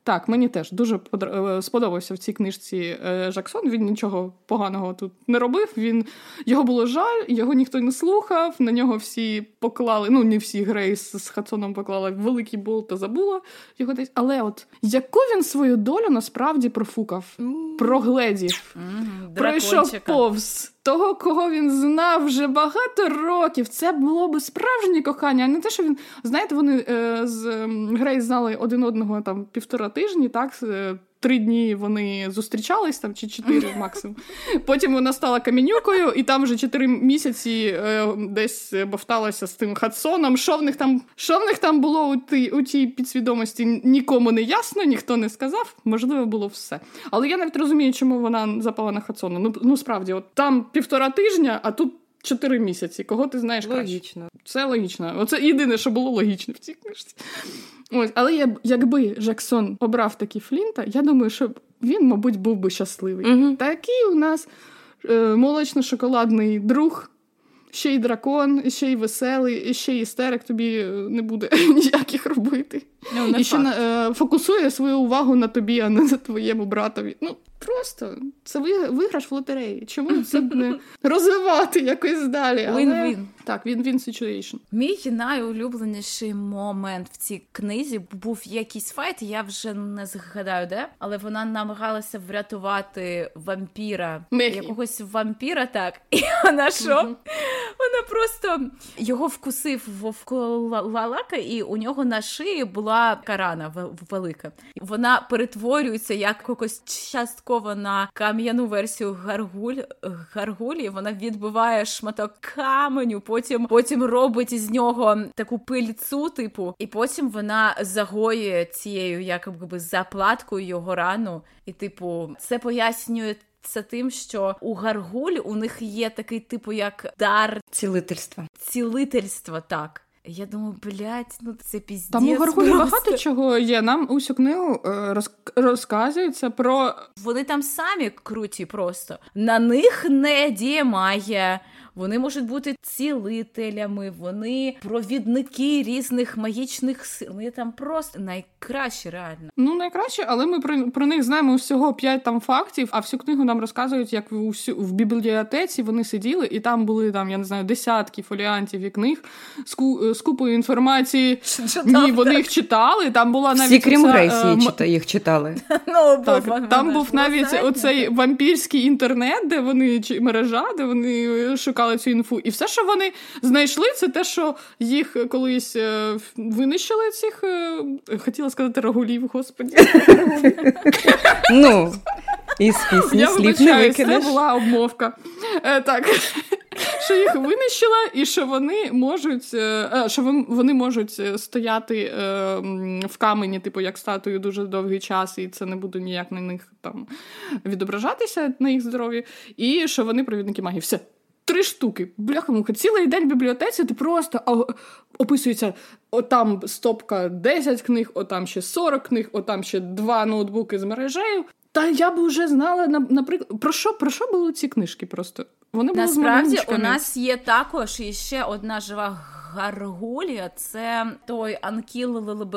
так, мені теж дуже е, сподобався в цій книжці е, Жаксон. Він нічого поганого тут не робив. Він Його було жаль, його ніхто не слухав. На нього всі поклали. Ну, не всі Грейс з Хадсоном поклали великий бол та забула його десь. Але от яку він свою долю насправді профукав, прогледів, mm, пройшов повз того, кого він знав вже багато років. Це було би справжнє кохання, а не те, що він знаєте, вони е, з Грей знали один одного там півтора тижні, так е, три дні вони зустрічались там чи чотири максимум. Потім вона стала камінюкою, і там вже чотири місяці е, десь бавталася з тим Хадсоном. Що в них там що в них там було у тій, у тій підсвідомості? Нікому не ясно, ніхто не сказав. Можливо, було все. Але я навіть розумію, чому вона запала на Хадсона. Ну ну справді, от там півтора тижня, а тут. Чотири місяці. Кого ти знаєш? Логічно. Краще? Це логічно. Оце єдине, що було логічно в цій книжці. Ось, але я, якби Жаксон обрав такі Флінта, я думаю, що він, мабуть, був би щасливий. Угу. Такий у нас е, молочно-шоколадний друг, ще й дракон, ще й веселий, ще й істерик тобі не буде ніяких робити. Ну, І ще е, фокусує свою увагу на тобі, а не на твоєму братові. Ну, Просто це виграш в лотереї. Чому це б не розвивати якось далі? Win-win. Так, він-він situation. Мій найулюбленіший момент в цій книзі був якийсь файт, я вже не згадаю, де, але вона намагалася врятувати вампіра, Мехі. якогось вампіра, так. І вона що? Вона просто його вкусив вовколалака, і у нього на шиї була карана велика. Вона перетворюється як якось частково на кам'яну версію гаргуль, гаргулі. Вона відбиває шматок каменю потім потім робить із нього таку пильцу, типу, і потім вона загоює цією якби заплаткою його рану. І, типу, це пояснює. Це тим, що у гаргуль у них є такий, типу, як дар цілительства. Цілительства, так. Я думаю, блядь, ну це піздець. Там у Гаргулі багато чого є. Нам усю книгу е, роз, розказується про. Вони там самі круті просто. На них не діє магія вони можуть бути цілителями, вони провідники різних магічних сил. Вони там просто найкраще реально. Ну найкраще, але ми про, про них знаємо всього п'ять там фактів. А всю книгу нам розказують, як в усю в бібліотеці вони сиділи, і там були там, я не знаю, десятки фоліантів і книг з, ку, з купою інформації. Ні, вони їх читали. Там була навіть Всі, крім е, їх читали. Ну, так, Там був навіть оцей вампірський інтернет, де вони чи мережа, де вони шукали шукали цю інфу. І все, що вони знайшли, це те, що їх колись е, винищили цих. Е, хотіла сказати рагулів, господі. Ну, Із пісні слів не вибачаюсь, це була обмовка. Е, так. Що їх винищила, і що вони можуть, що вони можуть стояти в камені, типу як статую, дуже довгий час, і це не буде ніяк на них там відображатися на їх здоров'ї. І що вони провідники магії. Все. Три штуки. Бляха-муха. Цілий день в бібліотеці ти просто а, описується: отам стопка 10 книг, отам ще 40 книг, отам ще два ноутбуки з мережею. Та я б вже знала, наприклад, про що, про що були ці книжки просто? Вони були з у нас є також іще одна жива гаргулія. Це той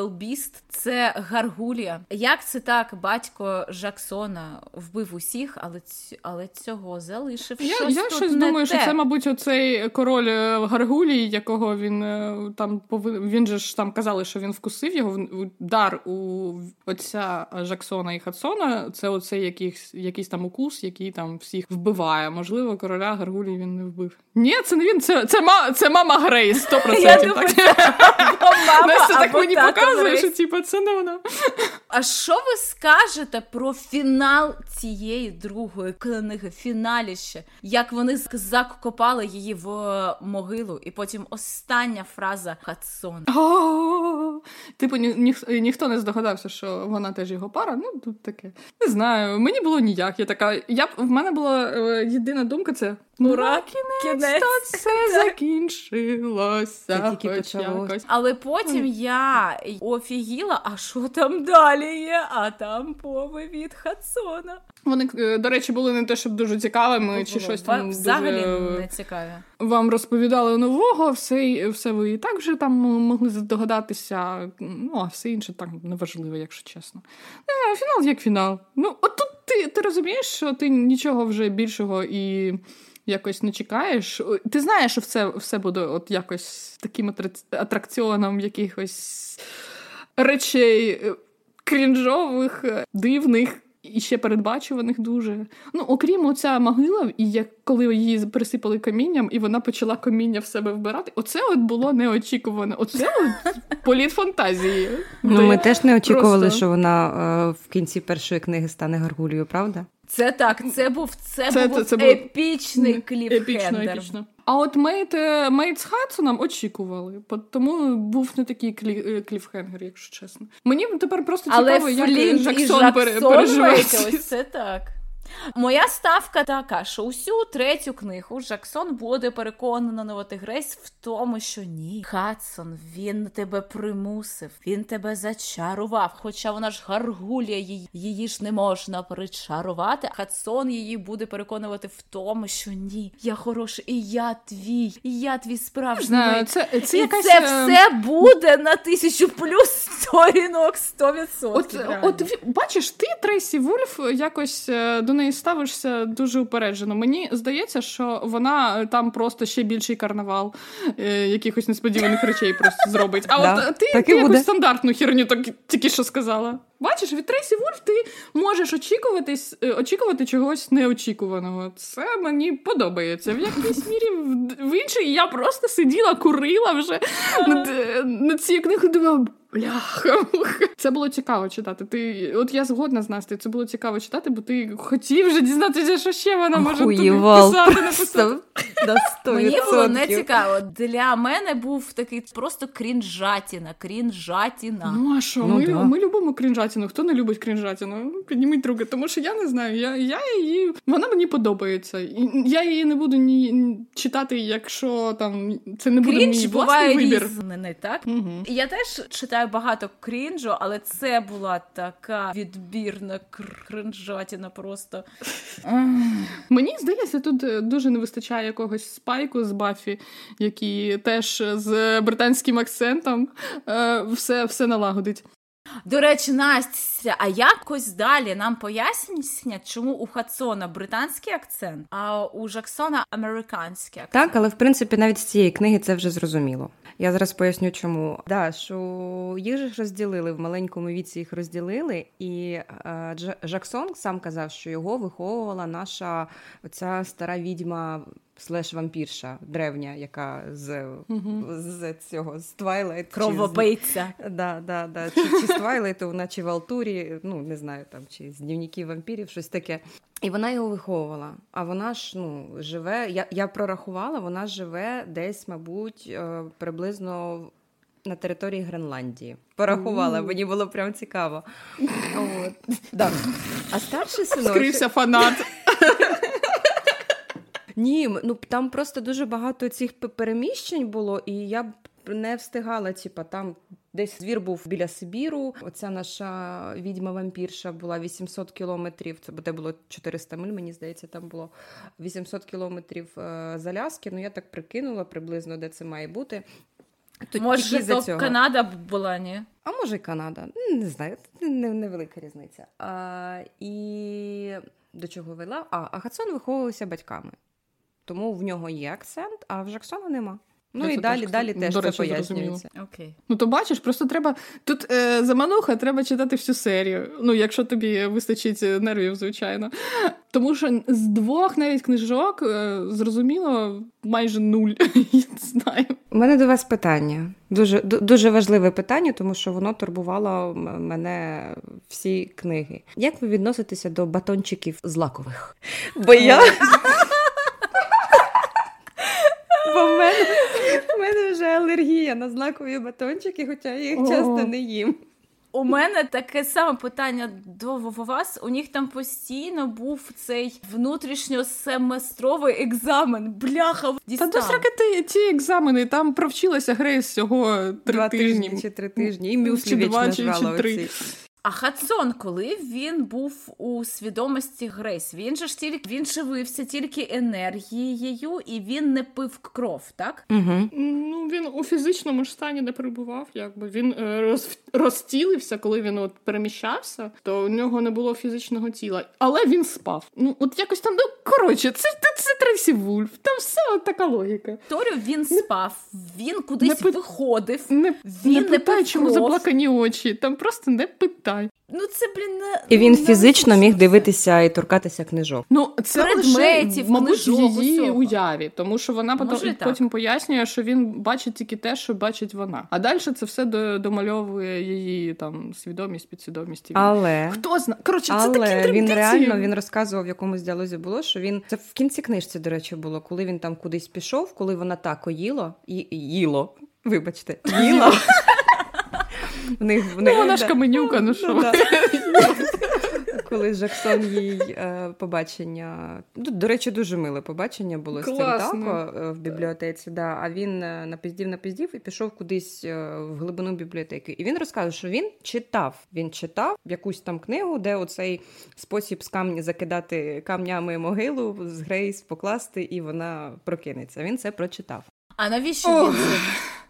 Beast, це гаргулія. Як це так? Батько Жаксона вбив усіх, але ць- але цього залишив. Я, щось я тут щось не думаю, те. що це, мабуть, оцей король е, Гаргулій, якого він е, там повинен. Він же ж там казали, що він вкусив його. Дар у отця Жаксона і Хадсона. Це оцей якийсь, якийсь там укус, який там всіх вбиває. Можливо, короля Гаргулій він не вбив. Ні, це не він, це, це, ма, це мама Грейс, 100%. Я думаю, так. Настя так мені показує, що типу, це не вона. А що ви скажете про фінал цієї другої книги, фіналіще? Як вони закопали її в е, могилу, і потім остання фраза Хадсон. Типу, ні, ніхто не здогадався, що вона теж його пара. Ну, тут таке. Не знаю, мені було ніяк. Я така. Я б в мене була е, єдина думка: це Ура, кінець, кінець. та це закінчилося. Це тільки хоч якось. Але потім я офігіла, а що там далі є? А там повивід Хадсона. Вони, е, до речі, були не те, щоб дуже цікавими, чи Було. щось там взагалі дуже... не цікаві. вам розповідали нового, все, все ви і так вже там могли здогадатися. Ну, а все інше так неважливо, якщо чесно. Е, фінал як фінал. Ну, от тут ти, ти розумієш, що ти нічого вже більшого і. Якось не чекаєш. Ти знаєш, що все, все буде от якось таким атракціоном якихось речей е, крінжових, е, дивних і ще передбачуваних дуже. Ну, окрім оця могила, і як коли її присипали камінням, і вона почала каміння в себе вбирати. Оце от було неочікувано. Оце от політ фантазії. Ну, ми теж не очікували, просто- що вона е, в кінці першої книги стане Гаргулією, правда? Це так, це був це, Це- був це- це був епічний cliff Епічно, епічно. А от mate, е, Mate з Хадсоном очікували, по- тому був не такий cli, е, cliffhanger, якщо чесно. Мені тепер просто Але цікаво, як Флінт і Жаксон, Жаксон пере- переживає. Ось це так. Моя ставка така, що усю третю книгу Жаксон буде переконувати Грейс в тому, що ні, Хадсон, він тебе примусив, він тебе зачарував. Хоча вона ж гаргулія, її, її ж не можна причарувати. Хадсон її буде переконувати в тому, що ні, я хороший, і я твій, і я твій справжній. Знаю, це, це і якась, це е, все буде на тисячу плюс сторінок 100%. От, от бачиш, ти, Трейсі Вульф, якось е, до неї ставишся дуже упереджено. Мені здається, що вона е, там просто ще більший карнавал е, якихось несподіваних речей просто зробить. А Да, от е, ти, ти якусь стандартну херню так, тільки що сказала. Бачиш, від Трейсі Вульф ти можеш очікуватись, е, очікувати чогось неочікуваного. Це мені подобається. В якійсь мірі в, в іншій я просто сиділа, курила вже над, е, над цією книгою думала. Бляха, це було цікаво читати. Ти, от я згодна з Настю, це було цікаво читати, бо ти хотів вже дізнатися, що ще вона може туди Охуєвал писати, написати. Мені було не цікаво. Для мене був такий просто крінжатіна, крінжатіна. Ну а що, Ну, ми, да. ми любимо крінжатіну. Хто не любить крінжатіну? Ну, Підніміть руки, тому що я не знаю. Я, я її вона мені подобається. Я її не буду ні читати, якщо там це не буде Крінж мій власний вибір. різний, так? Угу. Я теж читаю багато крінжу, але це була така відбірна кр- крінжатіна просто. Мені здається, тут е, дуже не вистачає якогось спайку з Баффі, який теж з британським акцентом е, все, все налагодить. До речі, Настя, а якось далі нам пояснять, чому у Хадсона британський акцент, а у Жаксона американський акцент. Так, але в принципі навіть з цієї книги це вже зрозуміло. Я зараз поясню, чому. Да, що їх ж розділили в маленькому віці, їх розділили, і е, Жаксон сам казав, що його виховувала наша оця стара відьма slash вампірша древня, яка з з цього з Twilight. Кровобийця. Да, да, да. Чи, чи з Twilight у, вона чи Вольтурі, ну не знаю, там, чи з дневників вампірів, щось таке. І вона його виховувала. А вона ж ну, живе. Я я прорахувала, вона живе десь, мабуть, е, приблизно. На території Гренландії порахувала, мені було прям цікаво. От. Да. А старший синочок... Скрився фанат. Ні, ну там просто дуже багато цих переміщень було, і я б не встигала. Типа там десь звір був біля Сибіру. Оця наша відьма-вампірша була 800 кілометрів. Це де було 400 миль, мені здається, там було 800 кілометрів е, з Аляски. Ну я так прикинула приблизно, де це має бути. Тут може, то цього. Канада була, ні? А може, і Канада. Не знаю, невелика різниця. А, І до чого вела? А, а Хадсон виховувався батьками тому в нього є акцент, а в Жаксона нема. Ну і далі далі теж це пояснюється. Окей. Ну то бачиш, просто треба тут е, замануха, треба читати всю серію. Ну, якщо тобі вистачить нервів, звичайно. Тому що з двох навіть книжок е, зрозуміло майже нуль. Знаю. У мене до вас питання. Дуже дуже важливе питання, тому що воно турбувало мене всі книги. Як ви відноситеся до батончиків злакових? Бо я. Бо в мене в мене вже алергія на злакові батончики, хоча я їх часто не їм. У мене таке саме питання до вас. У них там постійно був цей внутрішньосеместровий екзамен. Бляха дістав. Та до ти ті екзамени там провчилася Грейс всього три Два тижні. тижні чи три тижні. І мюслі вічно жрала оці. А Хадсон, коли він був у свідомості Грейс, він же ж тільки він живився тільки енергією, і він не пив кров, так? Угу. Ну він у фізичному ж стані не перебував. Якби він е, роз, розтілився, коли він от переміщався, то у нього не було фізичного тіла, але він спав. Ну от якось там ну коротше, це це Трейсі Вульф. Там все от така логіка. Торю він спав, він кудись не виходив. Не, він не питай, чому заплакані очі. Там просто не питай читай. Ну це блін не і він фізично міг дивитися і торкатися книжок. Ну це Предметів, лише, мабуть, в її усього. уяві, тому що вона потім, потім пояснює, що він бачить тільки те, що бачить вона. А далі це все домальовує її там свідомість, підсвідомість. Але хто зна коротше, це такі він реально він розказував в якомусь діалозі було, що він це в кінці книжці, до речі, було, коли він там кудись пішов, коли вона так оїло і їло. Вибачте, їло. В них, в них, ну, вона ж каменюка, ну, ну що. Коли Жаксон їй е, побачення. Ну, до речі, дуже миле побачення було з цим тако е, в бібліотеці. Да. А він е, напіздів, напіздів і пішов кудись в глибину бібліотеки. І він розказує, що він читав. Він читав якусь там книгу, де оцей спосіб з камні закидати камнями могилу, з Грейс покласти, і вона прокинеться. Він це прочитав. А навіщо він?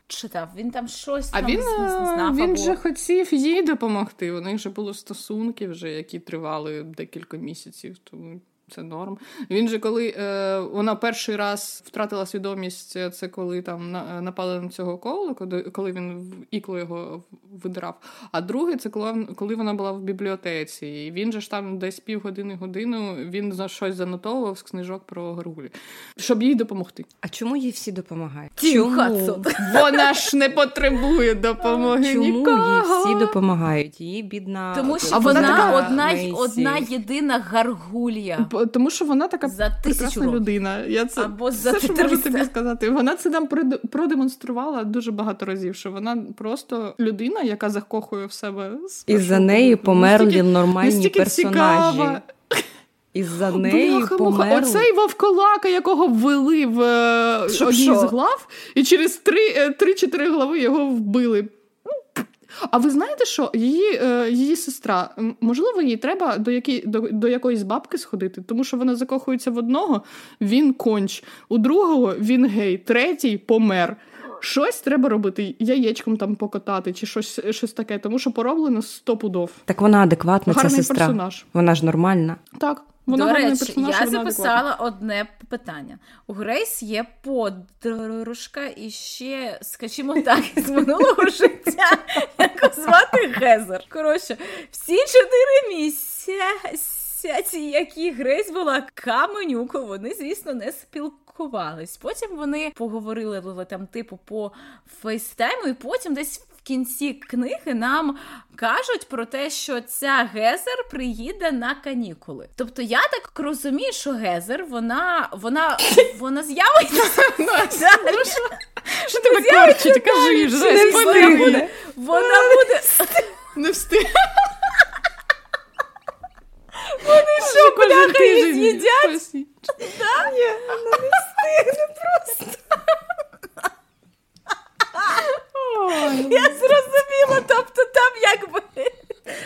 Читав? Він там щось а там він, знав. Він або... же хотів їй допомогти. У них вже були стосунки, вже які тривали декілька місяців. Тому це норм. Він же коли е, вона перший раз втратила свідомість, е, це коли там напали на цього кола, коли, коли він в ікло його видирав. А другий це коли коли вона була в бібліотеці. І він же ж там десь півгодини годину він за щось занотовував з книжок про Гаргулі, щоб їй допомогти. А чому їй всі допомагають? Чому? Вона ж не потребує допомоги. Чому нікого. їй всі допомагають? Її бідна. Тому що а вона, вона така одна, одна єдина гаргулія тому що вона така за прекрасна років. людина. Я це Або за все, що можу тобі сказати. Вона це нам продемонструвала дуже багато разів. Що вона просто людина, яка закохує в себе і за неї померли нормальні персонажі. І за неї померли. Оцей вовколака, якого ввели в е, одній з глав, і через три-чотири глави його вбили. А ви знаєте, що її е, її сестра, можливо, їй треба до які, до, до якоїсь бабки сходити, тому що вона закохується в одного, він конч, у другого він гей, третій помер. Щось треба робити, яєчком там покотати, чи щось щось таке, тому що пороблено сто пудов. Так вона адекватна, ця сестра. персонаж. Вона ж нормальна. Так. Вона До речі, я записала одне питання. У Грейс є подружка і ще, скажімо так, з минулого життя, яку звати Гезер. Коротше, всі чотири місяці місяць, які Грейс була каменюкою, вони, звісно, не спілкувались. Потім вони поговорили там, типу, по фейстайму, і потім десь в кінці книги нам кажуть про те, що ця Гезер приїде на канікули. Тобто я так розумію, що Гезер вона вона, вона з'явиться. Що тебе корчить? Кажи вже, вона буде. Не встиг. Вони що, бляха, її з'їдять? Ні, вона не встигне просто. Я зрозуміла, тобто там якби.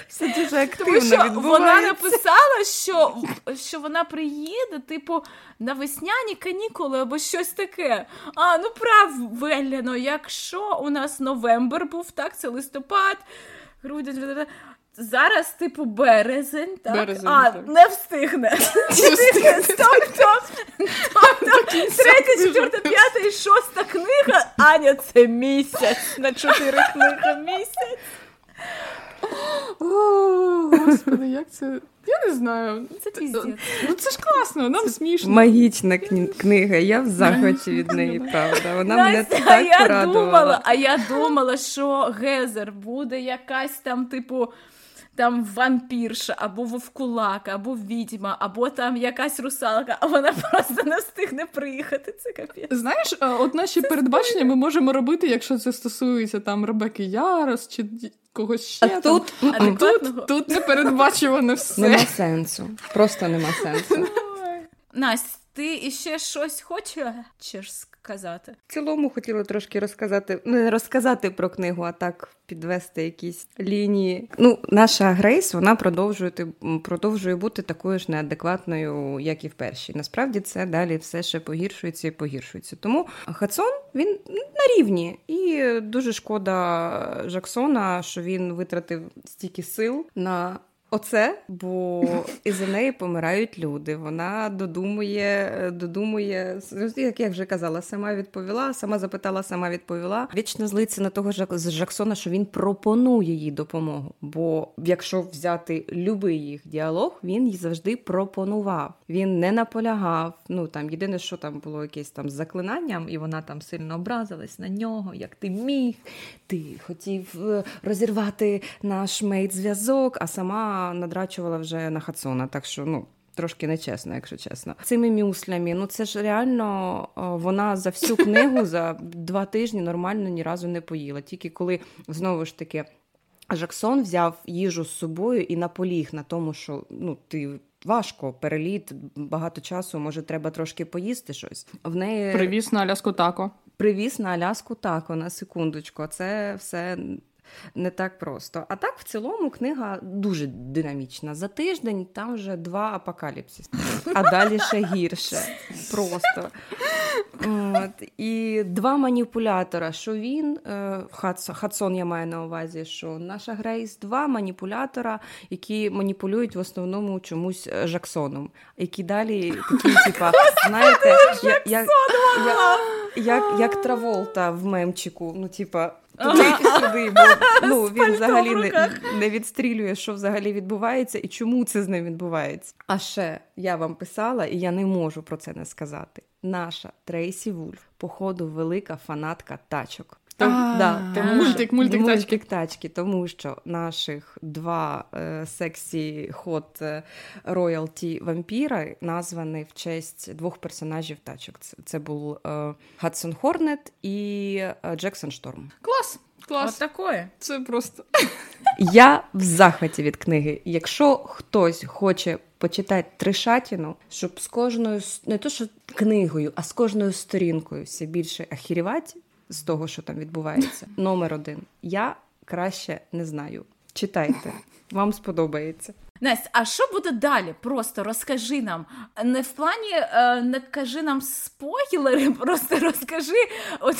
Все дуже активно Тому що відбувається. вона написала, що, що вона приїде, типу, на весняні канікули або щось таке. А, ну правильно, якщо у нас новембр був, так, це листопад, грудень. Зараз, типу, березень, так? Березень, а, так. не встигне. Тобто, тобто третя, четверта, п'ята і шоста книга. Аня, це місяць. На чотири книги місяць. О, Господи, як це. Я не знаю. Це. Ну це ж класно, нам смішно. Магічна кні- книга, я в захваті від неї, правда. Вона мене Настя, а так я порадувала. думала, а я думала, що Гезер буде якась там, типу, там вампірша, або вовкулака, або відьма, або там якась русалка, а вона просто не встигне приїхати. Це капець. Знаєш, е, от наші передбачення ми можемо робити, якщо це стосується там Ребекки Ярос чи когось ще. А там. тут тут, тут непередбачувано все. нема сенсу. Просто нема сенсу. Настя, ти іще щось хочеш сказати? В цілому хотіла трошки розказати, ну не розказати про книгу, а так підвести якісь лінії. Ну, наша Грейс вона продовжує продовжує бути такою ж неадекватною, як і в першій. Насправді це далі все ще погіршується і погіршується. Тому Хадсон він на рівні, і дуже шкода Джексона, що він витратив стільки сил на. Оце, бо із-за неї помирають люди. Вона додумує, додумує, як я вже казала, сама відповіла, сама запитала, сама відповіла. Вічно злиться на того з Жаксона, що він пропонує їй допомогу. Бо якщо взяти любий їх діалог, він їй завжди пропонував. Він не наполягав. Ну там єдине, що там було якесь там з заклинанням, і вона там сильно образилась на нього. Як ти міг? Ти хотів е, розірвати наш мейт-зв'язок, а сама надрачувала вже на Хадсона. Так що, ну. Трошки нечесно, якщо чесно. Цими мюслями, ну це ж реально вона за всю книгу за два тижні нормально ні разу не поїла. Тільки коли знову ж таки Жаксон взяв їжу з собою і наполіг на тому, що ну ти. Важко, переліт, багато часу, може, треба трошки поїсти щось. В неї Привіз на Аляску тако. привіз на Аляску тако на секундочку. Це все не так просто. А так, в цілому, книга дуже динамічна. За тиждень там вже два апокаліпсис, а далі ще гірше. Просто. От. І два маніпулятора. Що він, е, Хадсон я маю на увазі, що наша Грейс, два маніпулятора, які маніпулюють в основному чомусь е, Джексоном, які далі такі, типа, знаєте, я, я, я, як, як Траволта в мемчику. Ну, типа, туди сюди, бо ну, він взагалі не, не відстрілює, що взагалі відбувається і чому це з ним відбувається. А ще я вам писала, і я не можу про це не сказати. Наша Трейсі Вульф, походу, велика фанатка тачок. Том- А, да, тому мультик, що, мультик тачки. мультик тачки, тому що наших два е, sexy hot е, royalty вампіри названі в честь двох персонажів тачок. Це, це був е, Хадсон Хорнет і е, Джексон Шторм. Клас, клас. От такое. Це просто. Я в захваті від книги. Якщо хтось хоче почитати тришатіну, щоб з кожною не то, що книгою, а з кожною сторінкою все більше ахірівати з того, що там відбувається. Номер один. Я краще не знаю. Читайте, вам сподобається. Настя, а що буде далі? Просто розкажи нам. Не в плані е, не кажи нам спойлери, просто розкажи, от,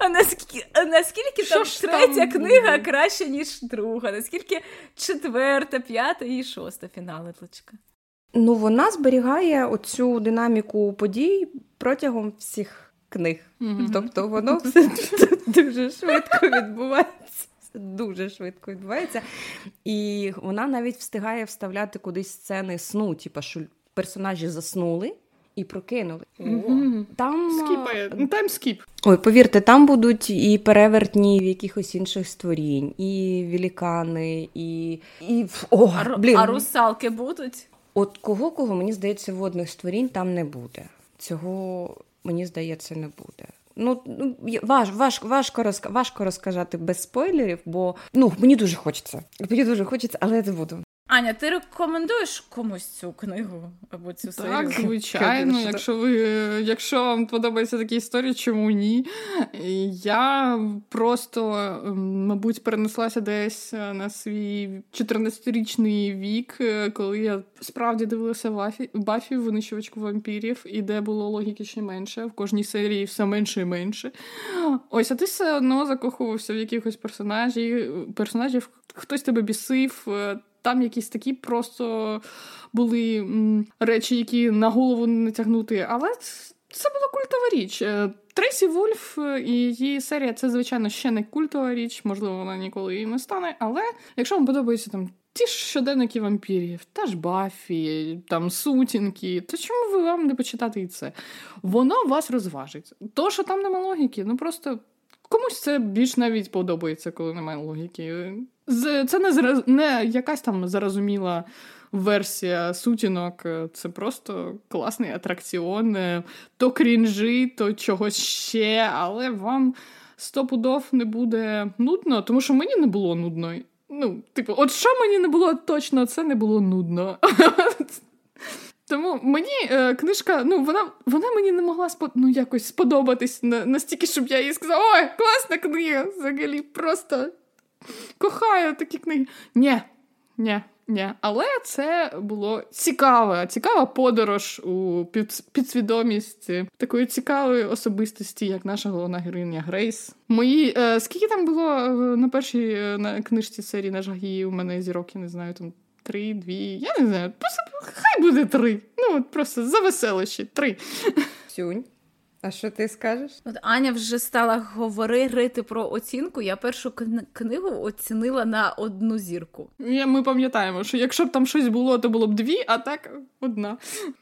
наскільки, наскільки Що там третя там книга буде? краще, ніж друга, наскільки четверта, п'ята і шоста фінали Тлочка. Ну, вона зберігає оцю динаміку подій протягом всіх книг. Мгм. Тобто воно все дуже швидко відбувається. Це дуже швидко відбувається. І вона навіть встигає вставляти кудись сцени сну, типу, що персонажі заснули. І прокинули. Mm-hmm. Там Скіпає. Time skip. Ой, повірте, там будуть і перевертні в якихось інших створінь, і велікани, і. і... О, а, блін. а русалки будуть? От кого кого, мені здається, водних створінь там не буде. Цього, мені здається, не буде. Ну, ну важ, важ, важко розк... важко розказати без спойлерів, бо ну мені дуже хочеться. Мені дуже хочеться, але я не буду. Аня, ти рекомендуєш комусь цю книгу або цю серію? Так, звичайно. Якщо ви, якщо вам подобаються такі історії, чому ні? Я просто, мабуть, перенеслася десь на свій 14-річний вік, е, коли я справді дивилася Бафі, Бафі винищувачку вампірів, і де було логіки ще менше, в кожній серії все менше і менше. Ось, а ти все одно закохувався в якихось персонажів, персонажів, хтось тебе бісив. Там якісь такі просто були речі, які на голову не тягнути. Але це була культова річ. Е, Трейсі Вульф е, і її серія це, звичайно, ще не культова річ, можливо, вона ніколи і не стане. Але якщо вам подобаються там ті ж щоденники вампірів, та ж Бафі, там сутінки, то чому ви вам не почитати і це? Воно вас розважить. То, що там нема логіки, ну просто. Комусь це більш навіть подобається, коли немає логіки. Це не не якась там зрозуміла версія сутінок. Це просто класний атракціон, то крінжі, то чогось ще, але вам стопудов не буде нудно, тому що мені не було нудно. Ну, типу, от що мені не було точно, це не було нудно. Тому мені е, книжка, ну вона вона мені не могла спод... ну, якось сподобатись на... настільки, щоб я їй сказала, ой, класна книга! Взагалі просто кохаю такі книги. Ні, ні, ні. Але це було цікаве, цікава подорож у під... підсвідомість такої цікавої особистості, як наша головна героїня Грейс. Мої е, скільки там було е, на першій е, на книжці серії на жагі у мене зірок, я не знаю, там три, дві. Я не знаю, просто хай буде три. Ну, просто за веселощі, три. Сюнь. А що ти скажеш? От Аня вже стала говорити про оцінку. Я першу книгу оцінила на одну зірку. Ми пам'ятаємо, що якщо б там щось було, то було б дві, а так одна.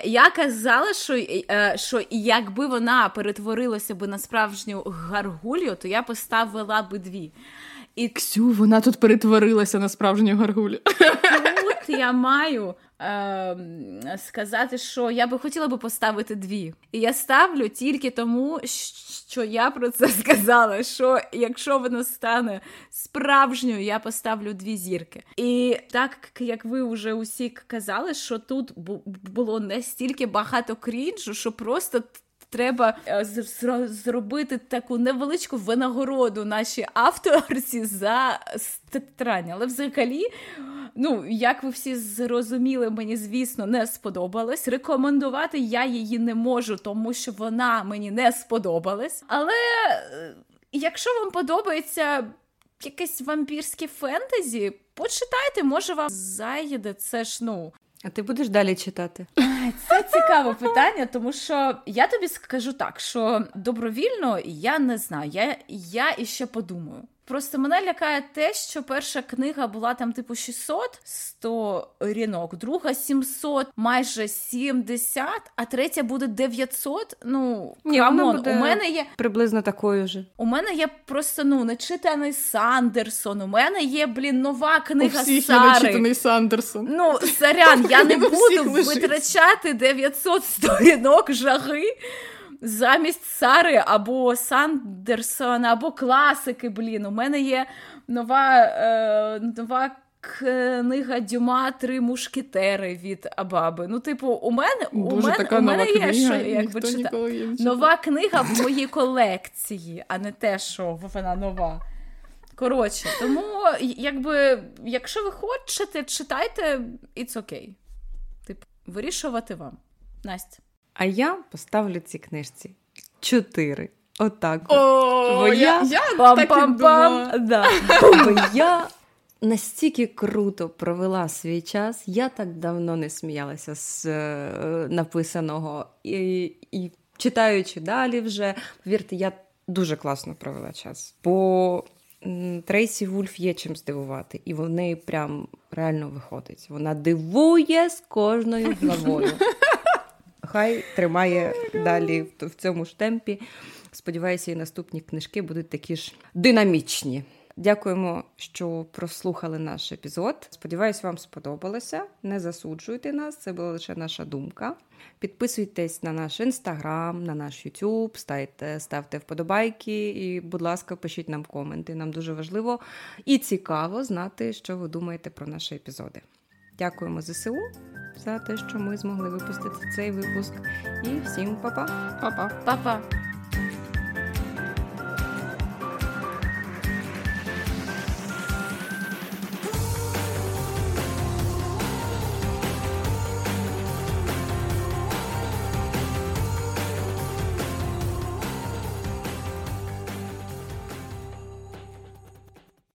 Я казала, що е, що якби вона перетворилася би на справжню гаргулю, то я поставила би дві. І Ксю, вона тут перетворилася на справжню гаргулю. Тут я маю е, сказати, що я би хотіла би поставити дві. І я ставлю тільки тому, що я про це сказала. Що якщо воно стане справжньою, я поставлю дві зірки. І так як ви вже усі казали, що тут було настільки багато крінжу, що просто треба е, зробити таку невеличку винагороду нашій авторці за старання. Але взагалі, ну як ви всі зрозуміли, мені звісно не сподобалось. Рекомендувати я її не можу, тому що вона мені не сподобалась. Але е, якщо вам подобається якесь вампірське фентезі, почитайте, може вам зайде це ж ну а ти будеш далі читати? Це цікаве питання, тому що я тобі скажу так, що добровільно я не знаю. Я я іще подумаю. Просто мене лякає те, що перша книга була там типу 600 100 рінок, друга 700, майже 70, а третя буде 900. Ну Ні, come on, буде у мене є приблизно такою ж. У мене є просто ну нечитаний Сандерсон. У мене є блін нова книга. У всіх Саги. є нечитаний Сандерсон. Ну сорян, я не буду витрачати 900 сторінок жаги замість Саги або Сандерсона, або класики. Блін, у мене є нова е, нова книга Дюма Три мушкетери від Абабагаламаги. Ну, типу, у мене Боже, у мене, така у мене нова є книга, що якби читати. Нова книга в моїй колекції, а не те, що вона нова. Коротше, тому, якби, якщо ви хочете, читайте, it's okay. Типу, вирішувати вам. Настя. А я поставлю ці книжці чотири. Отак. О, Бо я, я пам-пам-пам. Да. Бо я настільки круто провела свій час. Я так давно не сміялася з е, написаного і, і читаючи далі вже. Повірте, я дуже класно провела час. Бо Трейсі Вульф є чим здивувати, і в неї прям реально виходить. Вона дивує з кожною главою. Хай тримає далі в цьому ж темпі. Сподіваюся, і наступні книжки будуть такі ж динамічні. Дякуємо, що прослухали наш епізод. Сподіваюсь, вам сподобалося. Не засуджуйте нас, це була лише наша думка. Підписуйтесь на наш інстаграм, на наш Ютуб, ставте, ставте вподобайки і, будь ласка, пишіть нам коменти. Нам дуже важливо і цікаво знати, що ви думаєте про наші епізоди. Дякуємо ЗСУ за те, що ми змогли випустити цей випуск. І всім па-па! Па-па! Па-па!